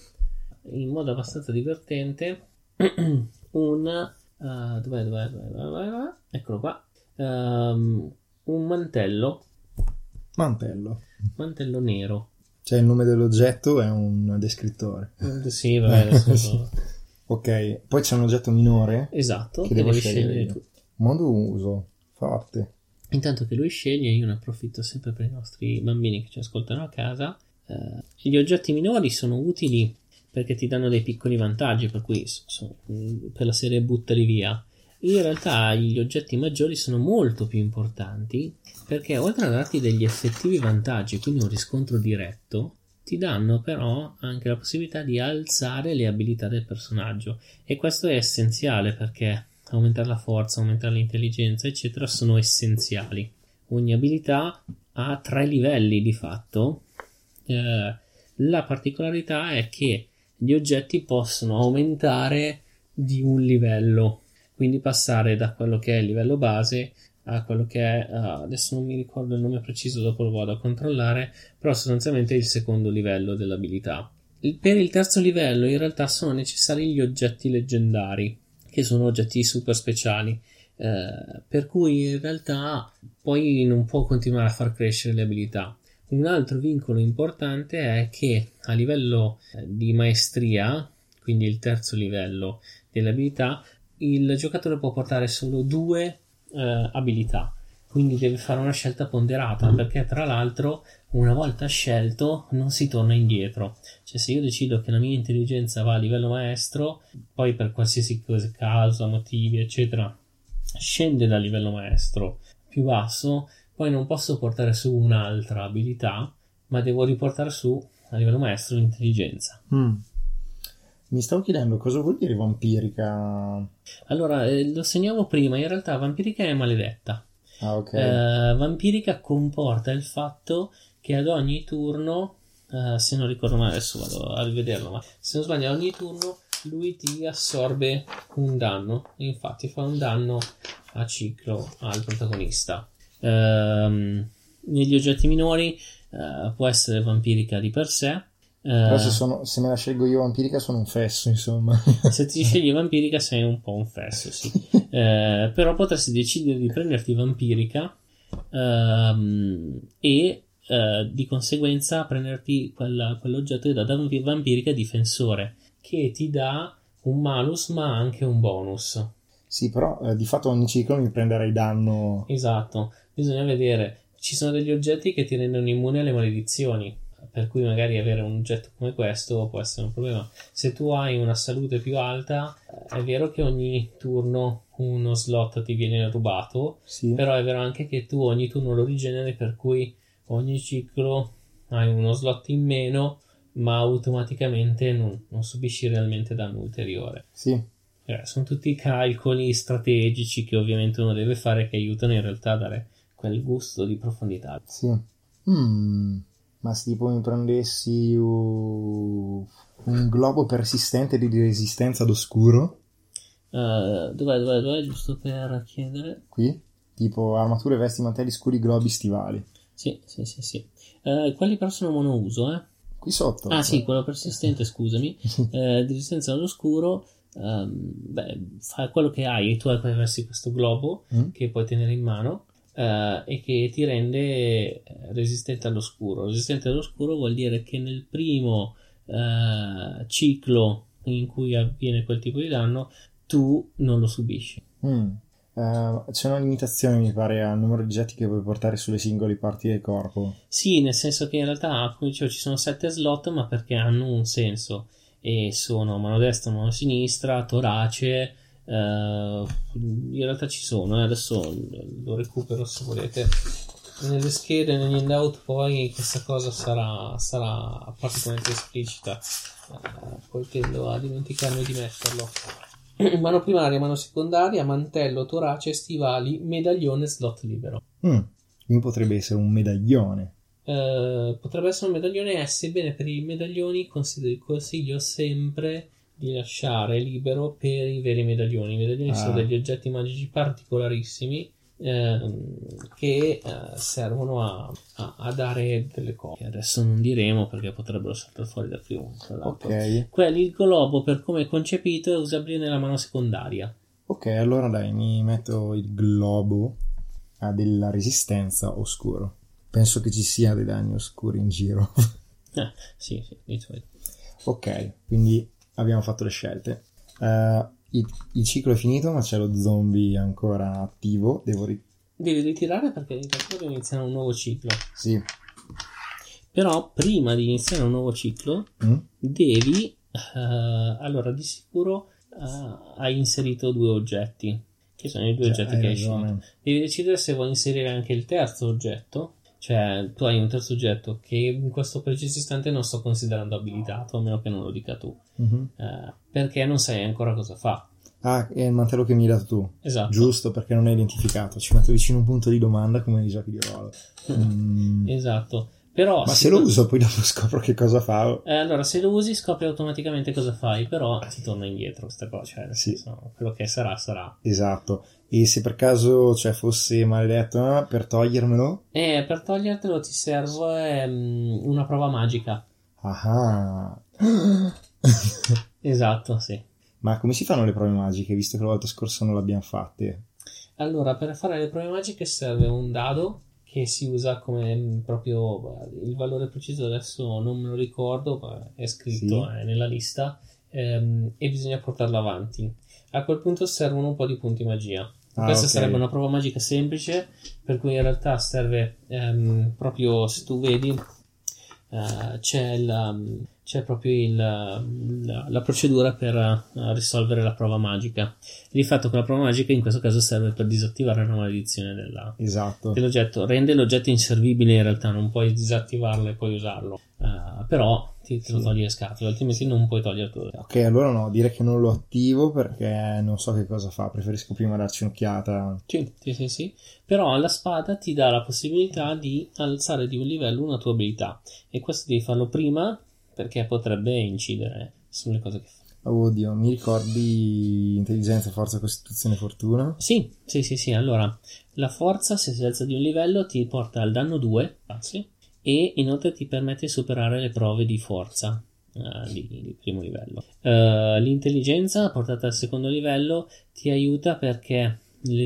in modo abbastanza divertente, [CLEARS THROAT] un... uh, dov'è, dov'è, dov'è? Eccolo qua. Um, un mantello, Mantello. mantello nero. Cioè il nome dell'oggetto è un descrittore. Sì, vabbè, [LAUGHS] adesso so. Ok, poi c'è un oggetto minore Esatto, che che devo scegliere tu. Modo uso. Forte. Intanto che lui sceglie, io ne approfitto sempre per i nostri bambini che ci ascoltano a casa. Eh, gli oggetti minori sono utili perché ti danno dei piccoli vantaggi, per cui so- per la serie buttali via. In realtà gli oggetti maggiori sono molto più importanti perché oltre a darti degli effettivi vantaggi, quindi un riscontro diretto, ti danno però anche la possibilità di alzare le abilità del personaggio e questo è essenziale perché aumentare la forza, aumentare l'intelligenza, eccetera, sono essenziali. Ogni abilità ha tre livelli di fatto. Eh, la particolarità è che gli oggetti possono aumentare di un livello, quindi passare da quello che è il livello base a quello che è ah, adesso non mi ricordo il nome preciso, dopo lo vado a controllare, però sostanzialmente è il secondo livello dell'abilità. Il- Per il terzo livello in realtà sono necessari gli oggetti leggendari, che sono oggetti super speciali, eh, per cui in realtà poi non può continuare a far crescere le abilità. Un altro vincolo importante è che a livello eh, di maestria, quindi il terzo livello delle abilità, il giocatore può portare solo due eh, abilità, quindi deve fare una scelta ponderata perché tra l'altro una volta scelto non si torna indietro. Cioè se io decido che la mia intelligenza va a livello maestro, poi per qualsiasi cosa, causa, motivi, eccetera, scende dal livello maestro più basso, poi non posso portare su un'altra abilità, ma devo riportare su a livello maestro l'intelligenza. Mm. Mi stavo chiedendo cosa vuol dire vampirica. Allora, eh, lo segniamo prima, in realtà vampirica è maledetta. Ah, ok. Eh, vampirica comporta il fatto che ad ogni turno, eh, se non ricordo male, adesso vado a rivederlo, ma se non sbaglio, ad ogni turno lui ti assorbe un danno. Infatti, fa un danno a ciclo al protagonista. Ehm, negli oggetti minori eh, può essere vampirica di per sé. Però eh, se, sono- se me la scelgo io vampirica sono un fesso, insomma. [LAUGHS] se ti scegli [LAUGHS] vampirica sei un po' un fesso, sì. [LAUGHS] Eh, però potresti decidere di prenderti vampirica ehm, e eh, di conseguenza prenderti quella- quell'oggetto che dà da vampi- vampirica difensore, che ti dà un malus ma anche un bonus. sì, però eh, di fatto ogni ciclo mi prenderei danno. Esatto, bisogna vedere. Ci sono degli oggetti che ti rendono immune alle maledizioni, per cui magari avere un oggetto come questo può essere un problema. Se tu hai una salute più alta, è vero che ogni turno uno slot ti viene rubato, Sì. però è vero anche che tu ogni turno lo rigeneri, per cui ogni ciclo hai uno slot in meno, ma automaticamente non, non subisci realmente danno ulteriore. Sì. Eh, sono tutti calcoli strategici che ovviamente uno deve fare che aiutano in realtà a dare quel gusto di profondità. Sì. Mm, Ma se tipo mi prendessi uh, un globo persistente di resistenza ad oscuro, Eh, dov'è, dov'è, dov'è? Giusto per chiedere. qui, tipo armature, vesti, mantelli scuri, globi, stivali. Sì, sì, sì, sì. Eh, quelli però sono monouso, eh? Qui sotto. Ah sì, quello persistente, scusami. [LAUGHS] Eh, di resistenza all'oscuro, ehm, beh, fa quello che hai, tu avresti questo globo Mm? che puoi tenere in mano eh, e che ti rende eh, resistente all'oscuro. Resistente all'oscuro vuol dire che nel primo eh, ciclo in cui avviene quel tipo di danno tu non lo subisci. Mm. Uh, c'è una limitazione, mi pare, al numero di oggetti che puoi portare sulle singole parti del corpo. Sì, nel senso che in realtà, come dicevo, ci sono sette slot, ma perché hanno un senso. E sono mano destra, mano sinistra, torace. Uh, in realtà ci sono, eh. adesso lo recupero se volete. Nelle schede, negli handout, poi questa cosa sarà, sarà particolarmente esplicita. Uh, poi tendo a dimenticarmi di metterlo. mano primaria, mano secondaria, mantello, torace, stivali, medaglione, slot libero. Mm, potrebbe essere un medaglione. Uh, potrebbe essere un medaglione S, sebbene per i medaglioni consiglio sempre di lasciare libero per i veri medaglioni. I medaglioni ah. sono degli oggetti magici particolarissimi Ehm, che eh, servono a, a, a, dare delle cose. Adesso non diremo perché potrebbero saltare fuori da più. Ok. Quelli il globo, per come è concepito, è usabile nella mano secondaria. Ok, allora dai, mi metto il globo a della resistenza oscuro. Penso che ci sia dei danni oscuri in giro. eh, sì, sì, di solito. Ok, quindi abbiamo fatto le scelte. Uh, il, il, ciclo è finito, ma c'è lo zombie ancora attivo. Devo ri- Devi ritirare perché dobbiamo iniziare un nuovo ciclo. Sì. Però prima di iniziare un nuovo ciclo, mm? devi. Uh, allora, di sicuro uh, hai inserito due oggetti. Che sono i due cioè, oggetti che hai scelto. Devi decidere se vuoi inserire anche il terzo oggetto. Cioè, tu hai un terzo oggetto che in questo preciso istante non sto considerando abilitato, a meno che non lo dica tu. Mm-hmm. Uh, perché non sai ancora cosa fa. Ah, è il mantello che mi hai dato tu. Esatto. Giusto, perché non è identificato. Ci metto vicino un punto di domanda come nei giochi di ruolo. Mm. Esatto. Però, Ma se lo uso poi dopo scopro che cosa fa. Eh, allora, se lo usi scopri automaticamente cosa fai, però ti torna indietro questa cosa. Cioè, sì. senso, quello che sarà, sarà. Esatto. E se per caso cioè, fosse maledetto, eh, per togliermelo? Eh, per togliertelo ti serve um, una prova magica. Ah. [LAUGHS] esatto, sì. Ma come si fanno le prove magiche, visto che la volta scorsa non le abbiamo fatte? Allora, per fare le prove magiche serve un dado che si usa come proprio il valore preciso adesso non me lo ricordo, ma è scritto sì. nella lista ehm, e bisogna portarlo avanti. A quel punto servono un po' di punti magia. Ah, Questa okay. sarebbe una prova magica semplice, per cui in realtà serve ehm, proprio se tu vedi uh, c'è la c'è proprio il, la, la, procedura per uh, risolvere la prova magica. Il fatto che la prova magica in questo caso serve per disattivare la maledizione della, esatto. dell'oggetto. Rende l'oggetto inservibile in realtà, non puoi disattivarlo e poi usarlo. Uh, però ti, te lo sì. togli le scatole, altrimenti non puoi toglierlo. Ok, allora no, direi che non lo attivo perché non so che cosa fa, preferisco prima darci un'occhiata. Sì, sì, sì, sì. Però la spada ti dà la possibilità di alzare di un livello una tua abilità e questo devi farlo prima perché potrebbe incidere sulle cose che fa. Oddio, mi ricordi intelligenza, forza, costituzione, fortuna? Sì, sì, sì, sì. Allora, la forza, se si alza di un livello, ti porta al danno 2 passi e inoltre ti permette di superare le prove di forza uh, di, di, primo livello. Uh, l'intelligenza, portata al secondo livello, ti aiuta perché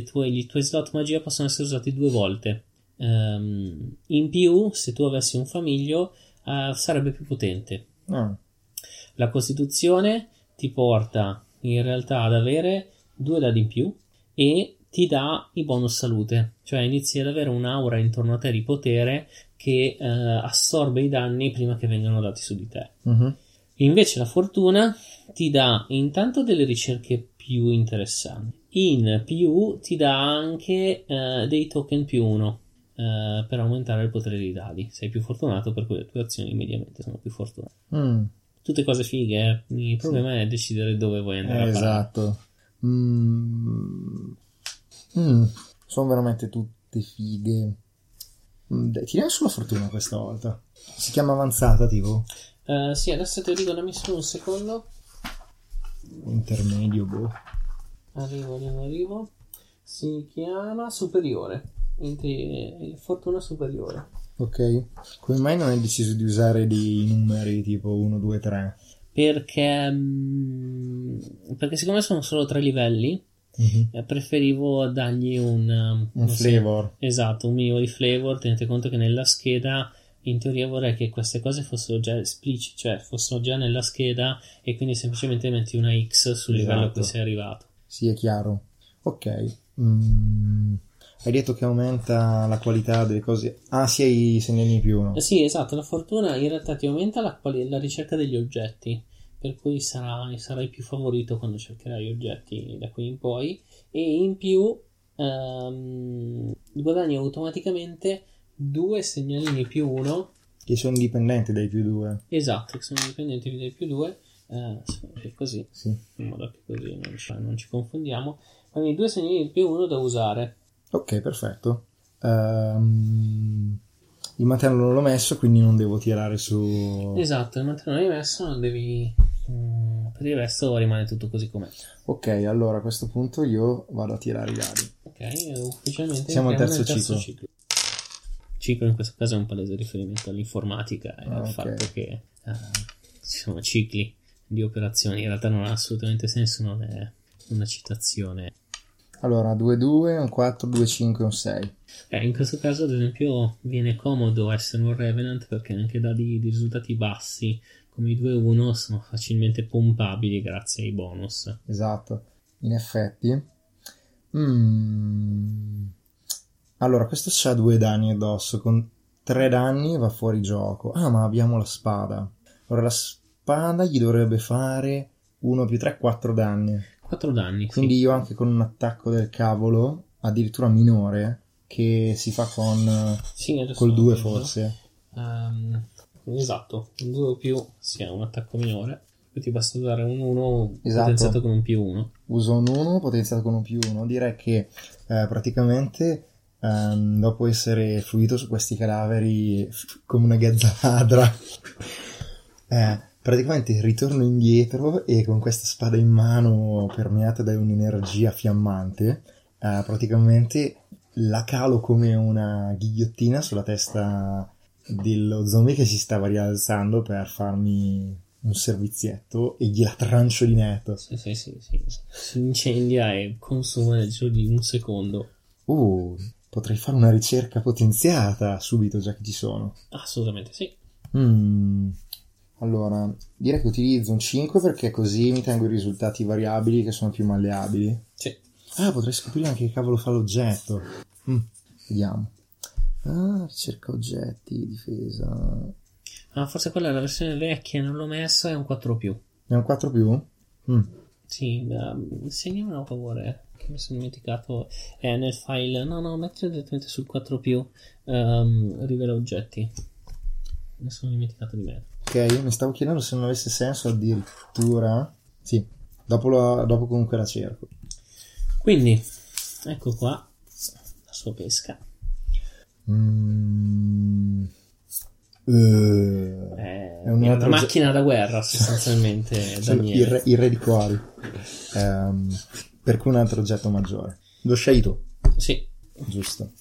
tue, i tuoi slot magia possono essere usati due volte. Um, in più, se tu avessi un famiglio, uh, sarebbe più potente. Mm. La Costituzione ti porta in realtà ad avere due dadi in più e ti dà i bonus salute, cioè inizi ad avere un'aura intorno a te di potere che uh, assorbe i danni prima che vengano dati su di te. Mm-hmm. Invece la fortuna ti dà intanto delle ricerche più interessanti. In più ti dà anche uh, dei token più uno uh, per aumentare il potere dei dadi. Sei più fortunato, per cui le tue azioni mediamente sono più fortunate. Mm. Tutte cose fighe, eh? il problema sì. è decidere dove vuoi andare. Eh, esatto. Mm. Mm. Sono veramente tutte fighe. Mm, dai, tiriamo sulla fortuna questa volta. Si chiama avanzata, tipo? Uh, sì, adesso te lo dico, dammi solo un secondo. Intermedio, boh. Arrivo, arrivo, arrivo. Si chiama superiore fortuna superiore. Ok, come mai non hai deciso di usare dei numeri tipo 1, 2, 3? Perché, mm, perché siccome sono solo tre livelli, mm-hmm. preferivo dargli un, um, un flavor. Se, esatto, un minimo di flavor. Tenete conto che nella scheda in teoria vorrei che queste cose fossero già esplicite, cioè fossero già nella scheda e quindi semplicemente metti una X sul esatto. livello a cui sei arrivato. Sì, è chiaro. Ok, Mm, hai detto che aumenta la qualità delle cose. Ah, sì, hai i segnali in più, no? Eh sì, esatto, la fortuna in realtà ti aumenta la, quali- la ricerca degli oggetti, per cui sarai, sarai più favorito quando cercherai oggetti da qui in poi, e in più ehm, guadagni automaticamente due segnalini più uno, Che sono indipendenti dai più due. esatto, che sono indipendenti dai più due, eh, sì, così, Sì. in modo che così non ci, non ci confondiamo, quindi due segnalini più uno da usare. Ok, perfetto. Ehm, il mantello non l'ho messo, quindi non devo tirare su. Esatto, il mantello non hai messo, non devi... mm, per il resto rimane tutto così com'è. Ok, allora a questo punto io vado a tirare i dadi. Ok, ufficialmente Siamo al entriamo terzo nel ciclo. Ciclo in questo caso è un palese riferimento all'informatica e Ah, al fatto che eh, ci sono cicli di operazioni. In realtà non ha assolutamente senso, non è una citazione. Allora, 2, 2, un 4, 2, 5, un 6. Eh, in questo caso, ad esempio, viene comodo essere un Revenant perché anche dadi di risultati bassi come i 2-1 sono facilmente pompabili grazie ai bonus. Esatto, in effetti. Mm. Allora, questo c'ha due danni addosso. Con tre danni va fuori gioco. Ah, ma abbiamo la spada. Allora, la spada gli dovrebbe fare 1 più 3, 4 danni. 4 danni. sì. Quindi io anche con un attacco del cavolo, addirittura minore, che si fa con Sì, col lo 2 vedo. forse. Ehm, esatto, un 2 o più sia un attacco minore. Poi ti basta usare un 1 Esatto. potenziato con un più 1. Uso un 1 potenziato con un più 1. Direi che eh, praticamente ehm, dopo essere fluito su questi cadaveri f- come una gazza ladra, [LAUGHS] eh, praticamente ritorno indietro e con questa spada in mano permeata da un'energia fiammante, eh, praticamente la calo come una ghigliottina sulla testa dello zombie che si stava rialzando per farmi un servizietto e gliela trancio di netto. Sì, sì, sì, sì. Si incendia e consuma nel giro di un secondo. Uh, potrei fare una ricerca potenziata subito già che ci sono. Assolutamente sì. Mm, Allora, direi che utilizzo un 5 perché così mi tengo i risultati variabili che sono più malleabili. Sì. Ah, potrei scoprire anche che cavolo fa l'oggetto. Mm, vediamo. Ah, ricerca oggetti, difesa. Ah, forse quella è la versione vecchia, non l'ho messa, è un 4 più. È un 4 più? Mm. Sì, um, segnamelo a favore. Che mi sono dimenticato. È nel file. No, no, mettilo direttamente sul 4 più. Um, rivela oggetti. Mi sono dimenticato di me. Ok, mi stavo chiedendo se non avesse senso addirittura. Sì, dopo, la- dopo comunque la cerco. Quindi, ecco qua la sua pesca. Mm. Eh, È, È un una altro macchina da guerra, sostanzialmente. [LAUGHS] il, re, il re di cuori. Ehm, per cui un altro oggetto maggiore. Lo scegli tu, Sì. giusto.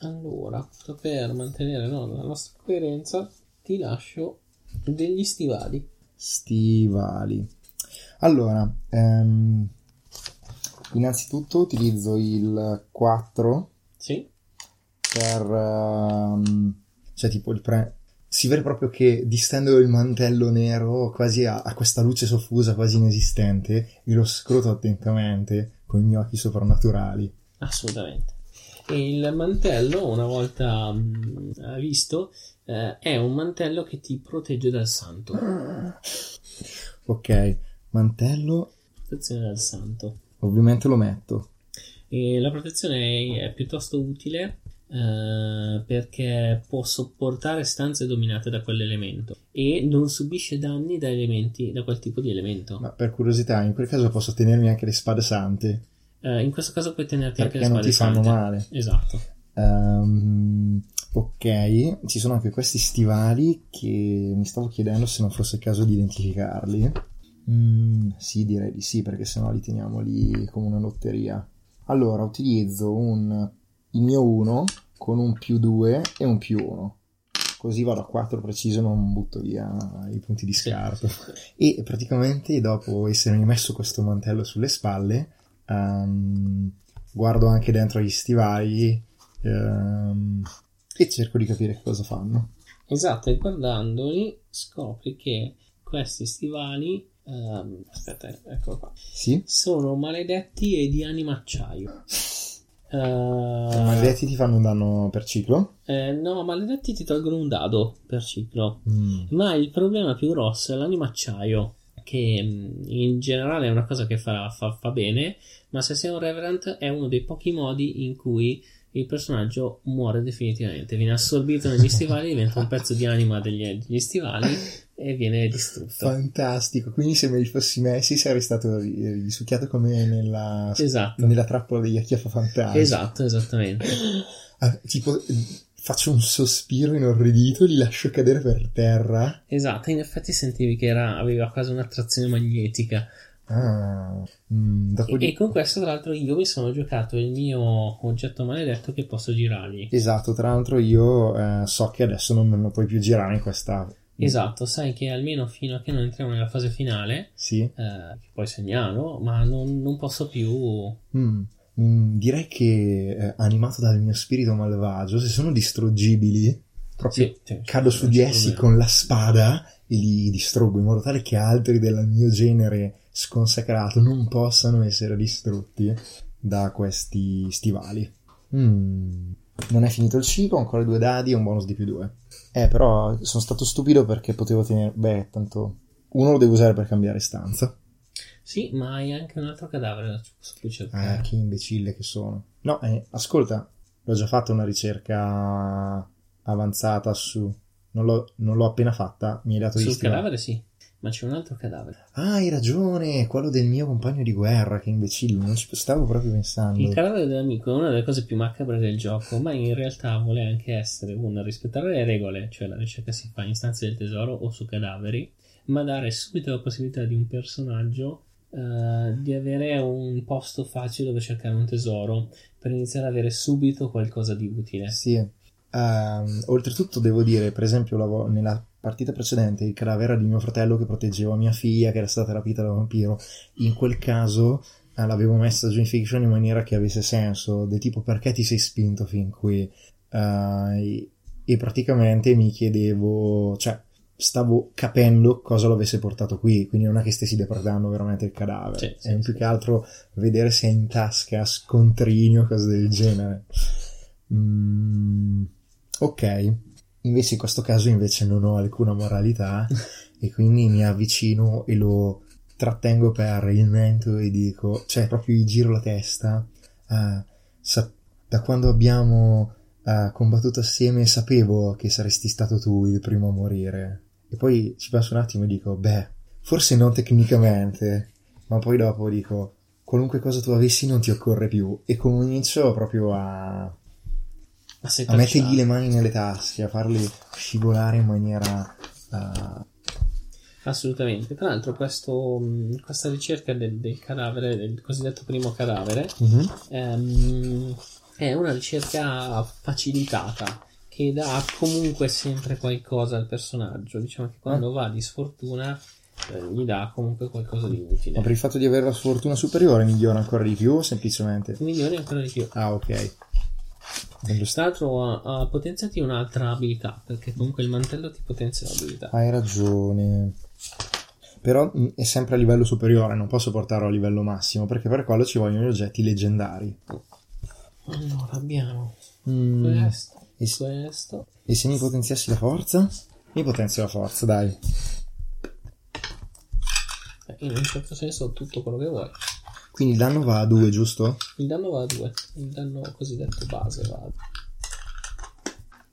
Allora, per mantenere no, la nostra coerenza, ti lascio degli stivali. Stivali. Allora, ehm, innanzitutto utilizzo il 4 Sì? per... ehm, cioè tipo il pre... Si vede proprio che distendo il mantello nero quasi a, a questa luce soffusa quasi inesistente e lo scruto attentamente con i miei occhi soprannaturali. Assolutamente. E il mantello, una volta mm, visto, eh, è un mantello che ti protegge dal santo. Ok, mantello Protezione dal santo. ovviamente lo metto. E la protezione è, è piuttosto utile eh, perché può sopportare stanze dominate da quell'elemento e non subisce danni da elementi, da quel tipo di elemento. Ma per curiosità, in quel caso posso tenermi anche le spade sante Eh, in questo caso puoi tenerti anche perché le non ti spade fanno sante. male. Esatto. Ehm, ok, ci sono anche questi stivali che mi stavo chiedendo se non fosse il caso di identificarli. Mm, sì, direi di sì, perché sennò li teniamo lì come una lotteria. Allora, utilizzo un, il mio 1 con un più 2 e un più 1. Così vado a 4 preciso, non butto via i punti di scarto. E praticamente dopo essermi messo questo mantello sulle spalle, ehm, guardo anche dentro gli stivali ehm, e cerco di capire cosa fanno. Esatto, e guardandoli scopri che questi stivali ehm, aspetta, eccolo qua. Sì? Sono maledetti e di anima acciaio. Eh, I maledetti ti fanno un danno per ciclo? eh, no, maledetti ti tolgono un dado per ciclo. Mm. Ma il problema più grosso è l'anima acciaio, che mh, in generale è una cosa che fa, fa- fa bene, ma se sei un Reverend è uno dei pochi modi in cui il personaggio muore definitivamente, viene assorbito negli [LAUGHS] stivali, diventa un pezzo di anima degli, degli stivali e viene distrutto. Fantastico, quindi se me li fossi messi sarei stato ri- risucchiato come nella, Esatto. nella trappola degli acchiaffa fantasmi. Esatto, esattamente. Ah, tipo, faccio un sospiro inorridito, li lascio cadere per terra. Esatto, in effetti sentivi che era, aveva quasi un'attrazione magnetica. Ah, mm, E, dopodiché... e con questo, tra l'altro, io mi sono giocato il mio oggetto maledetto che posso girargli. Esatto, tra l'altro io eh, so che adesso non me lo puoi più girare in questa... Esatto, sai che almeno fino a che non entriamo nella fase finale, Sì. eh, che poi segnalo, ma non, non posso più. Mm, mm, direi che eh, animato dal mio spirito malvagio, se sono distruggibili, proprio Sì, sì, cado su di essi con la spada e li distruggo in modo tale che altri del mio genere sconsacrato non possano essere distrutti da questi stivali. Mm, non è finito il ciclo, ancora due dadi e un bonus di più due. Eh, però sono stato stupido perché potevo tenere... Beh, tanto... Uno lo devo usare per cambiare stanza. Sì, ma hai anche un altro cadavere su cui cercare. che imbecille che sono. No, eh, ascolta, l'ho già fatta una ricerca avanzata su... Non l'ho, non l'ho appena fatta, mi hai dato Sul stivali. cadavere sì, ma c'è un altro cadavere. Ah, hai ragione, quello del mio compagno di guerra, che imbecille, non ci stavo proprio pensando. Il cadavere dell'amico è una delle cose più macabre del gioco, ma in realtà vuole anche essere un rispettare le regole, cioè la ricerca si fa in stanze del tesoro o su cadaveri, ma dare subito la possibilità di un personaggio eh, di avere un posto facile dove cercare un tesoro per iniziare ad avere subito qualcosa di utile. Sì. Ehm, oltretutto devo dire, per esempio, vo- nella partita precedente il cadavere di mio fratello che proteggeva mia figlia che era stata rapita da vampiro. In quel caso eh, l'avevo messa giù in fiction in maniera che avesse senso, del tipo perché ti sei spinto fin qui? Eh, e, e praticamente mi chiedevo, cioè stavo capendo cosa lo avesse portato qui, quindi non è che stessi depredando veramente il cadavere, Sì, sì, è più sì. che altro vedere se è in tasca scontrini o cose del genere. Mm, ok, invece in questo caso invece non ho alcuna moralità [LAUGHS] e quindi mi avvicino e lo trattengo per il mento e dico, cioè proprio gli giro la testa, ah, sa- da quando abbiamo ah, combattuto assieme sapevo che saresti stato tu il primo a morire. E poi ci penso un attimo e dico, beh, forse non tecnicamente, ma poi dopo dico, qualunque cosa tu avessi non ti occorre più. E comincio proprio a, sei a mettergli le mani nelle tasche, a farli scivolare in maniera... ah, Assolutamente. Tra l'altro, questo, questa ricerca del, del cadavere, del cosiddetto primo cadavere, mhm. ehm, è una ricerca facilitata che dà comunque sempre qualcosa al personaggio. Diciamo che quando va di sfortuna eh, gli dà comunque qualcosa di Ma utile. per il fatto di avere la sfortuna superiore migliora ancora di più o semplicemente... Migliori ancora di più. Ah, ok. Tra l'altro, ha, ha potenziati un'altra abilità perché comunque il mantello ti potenzia l'abilità. Hai ragione. Però mh, è sempre a livello superiore, non posso portarlo a livello massimo, perché per quello ci vogliono gli oggetti leggendari. Allora abbiamo Mm, questo, E, se, questo. e se mi potenziassi la forza? Mi potenzio la forza, dai. Beh, in un certo senso ho tutto quello che vuoi. Quindi il danno va a 2, giusto? Il danno va a 2, il danno cosiddetto base va a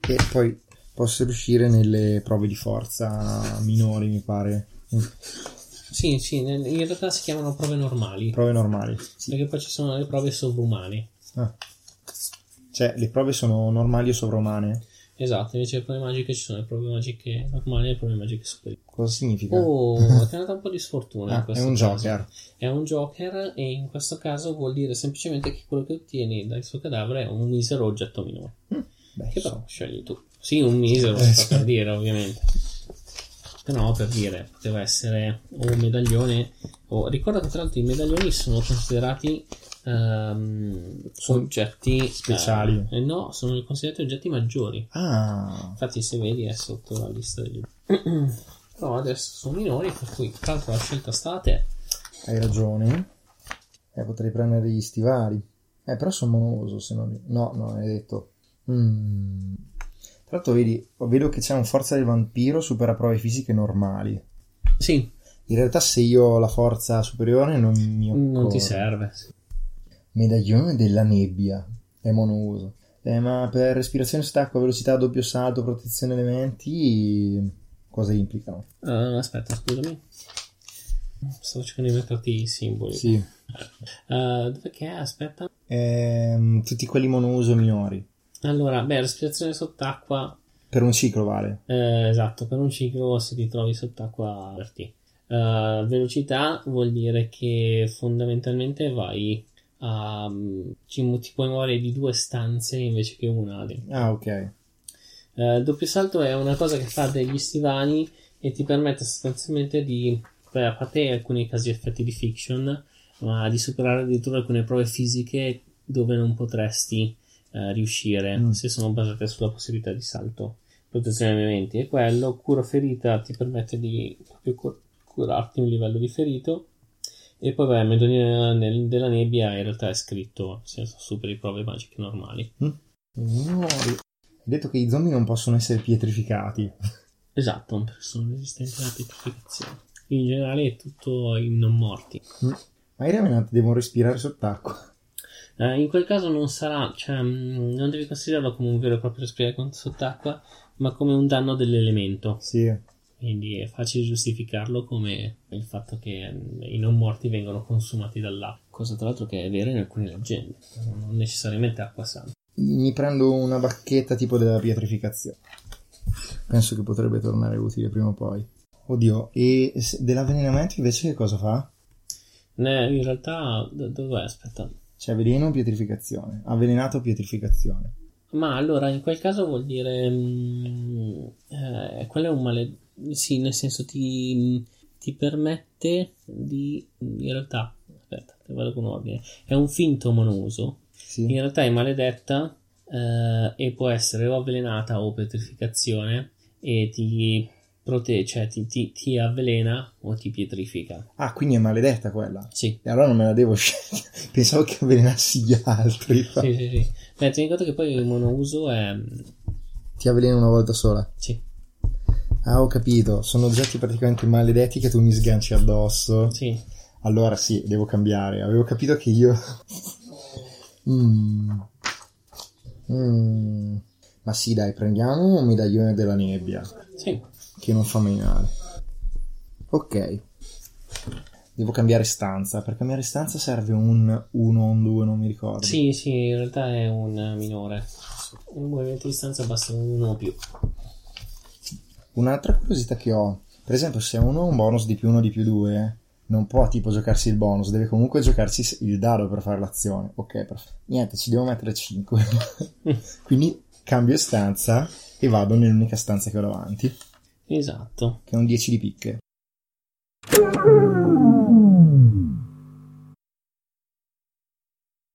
E poi posso riuscire nelle prove di forza minori, mi pare. Sì, sì, in realtà si chiamano prove normali, Prove normali. Sì. perché poi ci sono le prove sovrumane. Ah. Cioè, le prove sono normali o sovrumane? Esatto, invece le prove magiche ci sono le prove magiche normali e le prove magiche superiori. Cosa significa? Oh, [LAUGHS] ti è andata un po' di sfortuna in ah, è questo un caso. joker. È un joker e in questo caso vuol dire semplicemente che quello che ottieni dal suo cadavere è un misero oggetto minore. Beh, Che so- però scegli tu. Sì, un misero, Eh, sta sì. per dire, ovviamente. Però per dire, poteva essere un medaglione. O ricorda che tra l'altro i medaglioni sono considerati Sono oggetti speciali. eh, no, sono considerati oggetti maggiori. Ah, Infatti, se vedi, è sotto la lista degli [CLEARS THROAT] Però adesso sono minori, per cui tanto la scelta sta a te. Hai ragione. Eh, potrei prendere gli stivali. Eh, però sono monoso, se non... No, no, hai detto... Mm. Tra l'altro vedi, vedo che c'è un forza del vampiro supera prove fisiche normali. Sì, In realtà se io ho la forza superiore non mi occorre. non ti serve. Medaglione della nebbia. È monouso. Eh, ma per respirazione sott'acqua, velocità, doppio salto, protezione elementi, cosa implicano? Ah, aspetta, scusami. Stavo cercando di metterti i simboli. Sì. Uh, dove che è? Aspetta. Ehm, tutti quelli monouso minori. Allora, beh, respirazione sott'acqua. Per un ciclo vale. eh, esatto, per un ciclo se ti trovi sott'acqua avverti. Uh, velocità vuol dire che fondamentalmente vai a. ci ti puoi muovere di due stanze invece che una. Ah, ok. Eh, il doppio salto è una cosa che fa degli stivali e ti permette sostanzialmente di, beh, a parte alcuni casi effetti di fiction, ma di superare addirittura alcune prove fisiche dove non potresti eh, riuscire Mm. se sono basate sulla possibilità di salto. Protezione dei elementi è quello, cura ferita ti permette di proprio cur- curarti un livello di ferito. E poi, beh, Medonia nel- della nebbia in realtà è scritto, nel senso, superi prove magiche normali. Minori. Hai detto che i zombie non possono essere pietrificati. Esatto, perché sono resistenti alla pietrificazione. In generale è tutto in non morti. Ma i revenanti devono respirare sott'acqua. Eh, in quel caso non sarà, cioè, mh, non devi considerarlo come un vero e proprio respirare sott'acqua, ma come un danno dell'elemento. Sì. Quindi è facile giustificarlo come il fatto che mh, i non morti vengono consumati dall'acqua. Cosa tra l'altro che è vera in alcune leggende, non necessariamente acqua santa. Mi prendo una bacchetta tipo della pietrificazione. Penso che potrebbe tornare utile prima o poi. Oddio, e dell'avvelenamento invece che cosa fa? Ne- in realtà, do- dov'è? Aspetta. C'è veleno o pietrificazione? Avvelenato o pietrificazione? Ma allora in quel caso vuol dire. mm, eh, quello è un male. Sì, nel senso ti, ti permette di. In realtà, aspetta, te vado con ordine. È un finto monouso. Sì. In realtà è maledetta eh, e può essere o avvelenata o petrificazione e ti protegge, cioè ti, ti, ti avvelena o ti pietrifica. Ah, quindi è maledetta quella. Sì. E allora non me la devo [LAUGHS] scegliere. Pensavo che avvelenassi gli altri. Sì, sì, sì. Beh, tieni conto che poi il monouso è. Ti avvelena una volta sola. Sì, Ah, ho capito. Sono oggetti praticamente maledetti che tu mi sganci addosso. sì. Allora sì, devo cambiare. Avevo capito che io... [LAUGHS] Mm. Mm. Ma sì, dai, prendiamo un medaglione della nebbia, Sì. che non fa mai male. Ok. Devo cambiare stanza. Per cambiare stanza serve un 1 o un 2, non mi ricordo. Sì, sì, in realtà è un minore. Un movimento di stanza basta uno o più. Un'altra curiosità che ho, per esempio, se uno ha un bonus di più uno di più 2, non può tipo giocarsi il bonus, deve comunque giocarsi il dado per fare l'azione. Ok, perfetto. Niente, ci devo mettere 5. [LAUGHS] Quindi cambio stanza e vado nell'unica stanza che ho davanti, Esatto. che è un 10 di picche.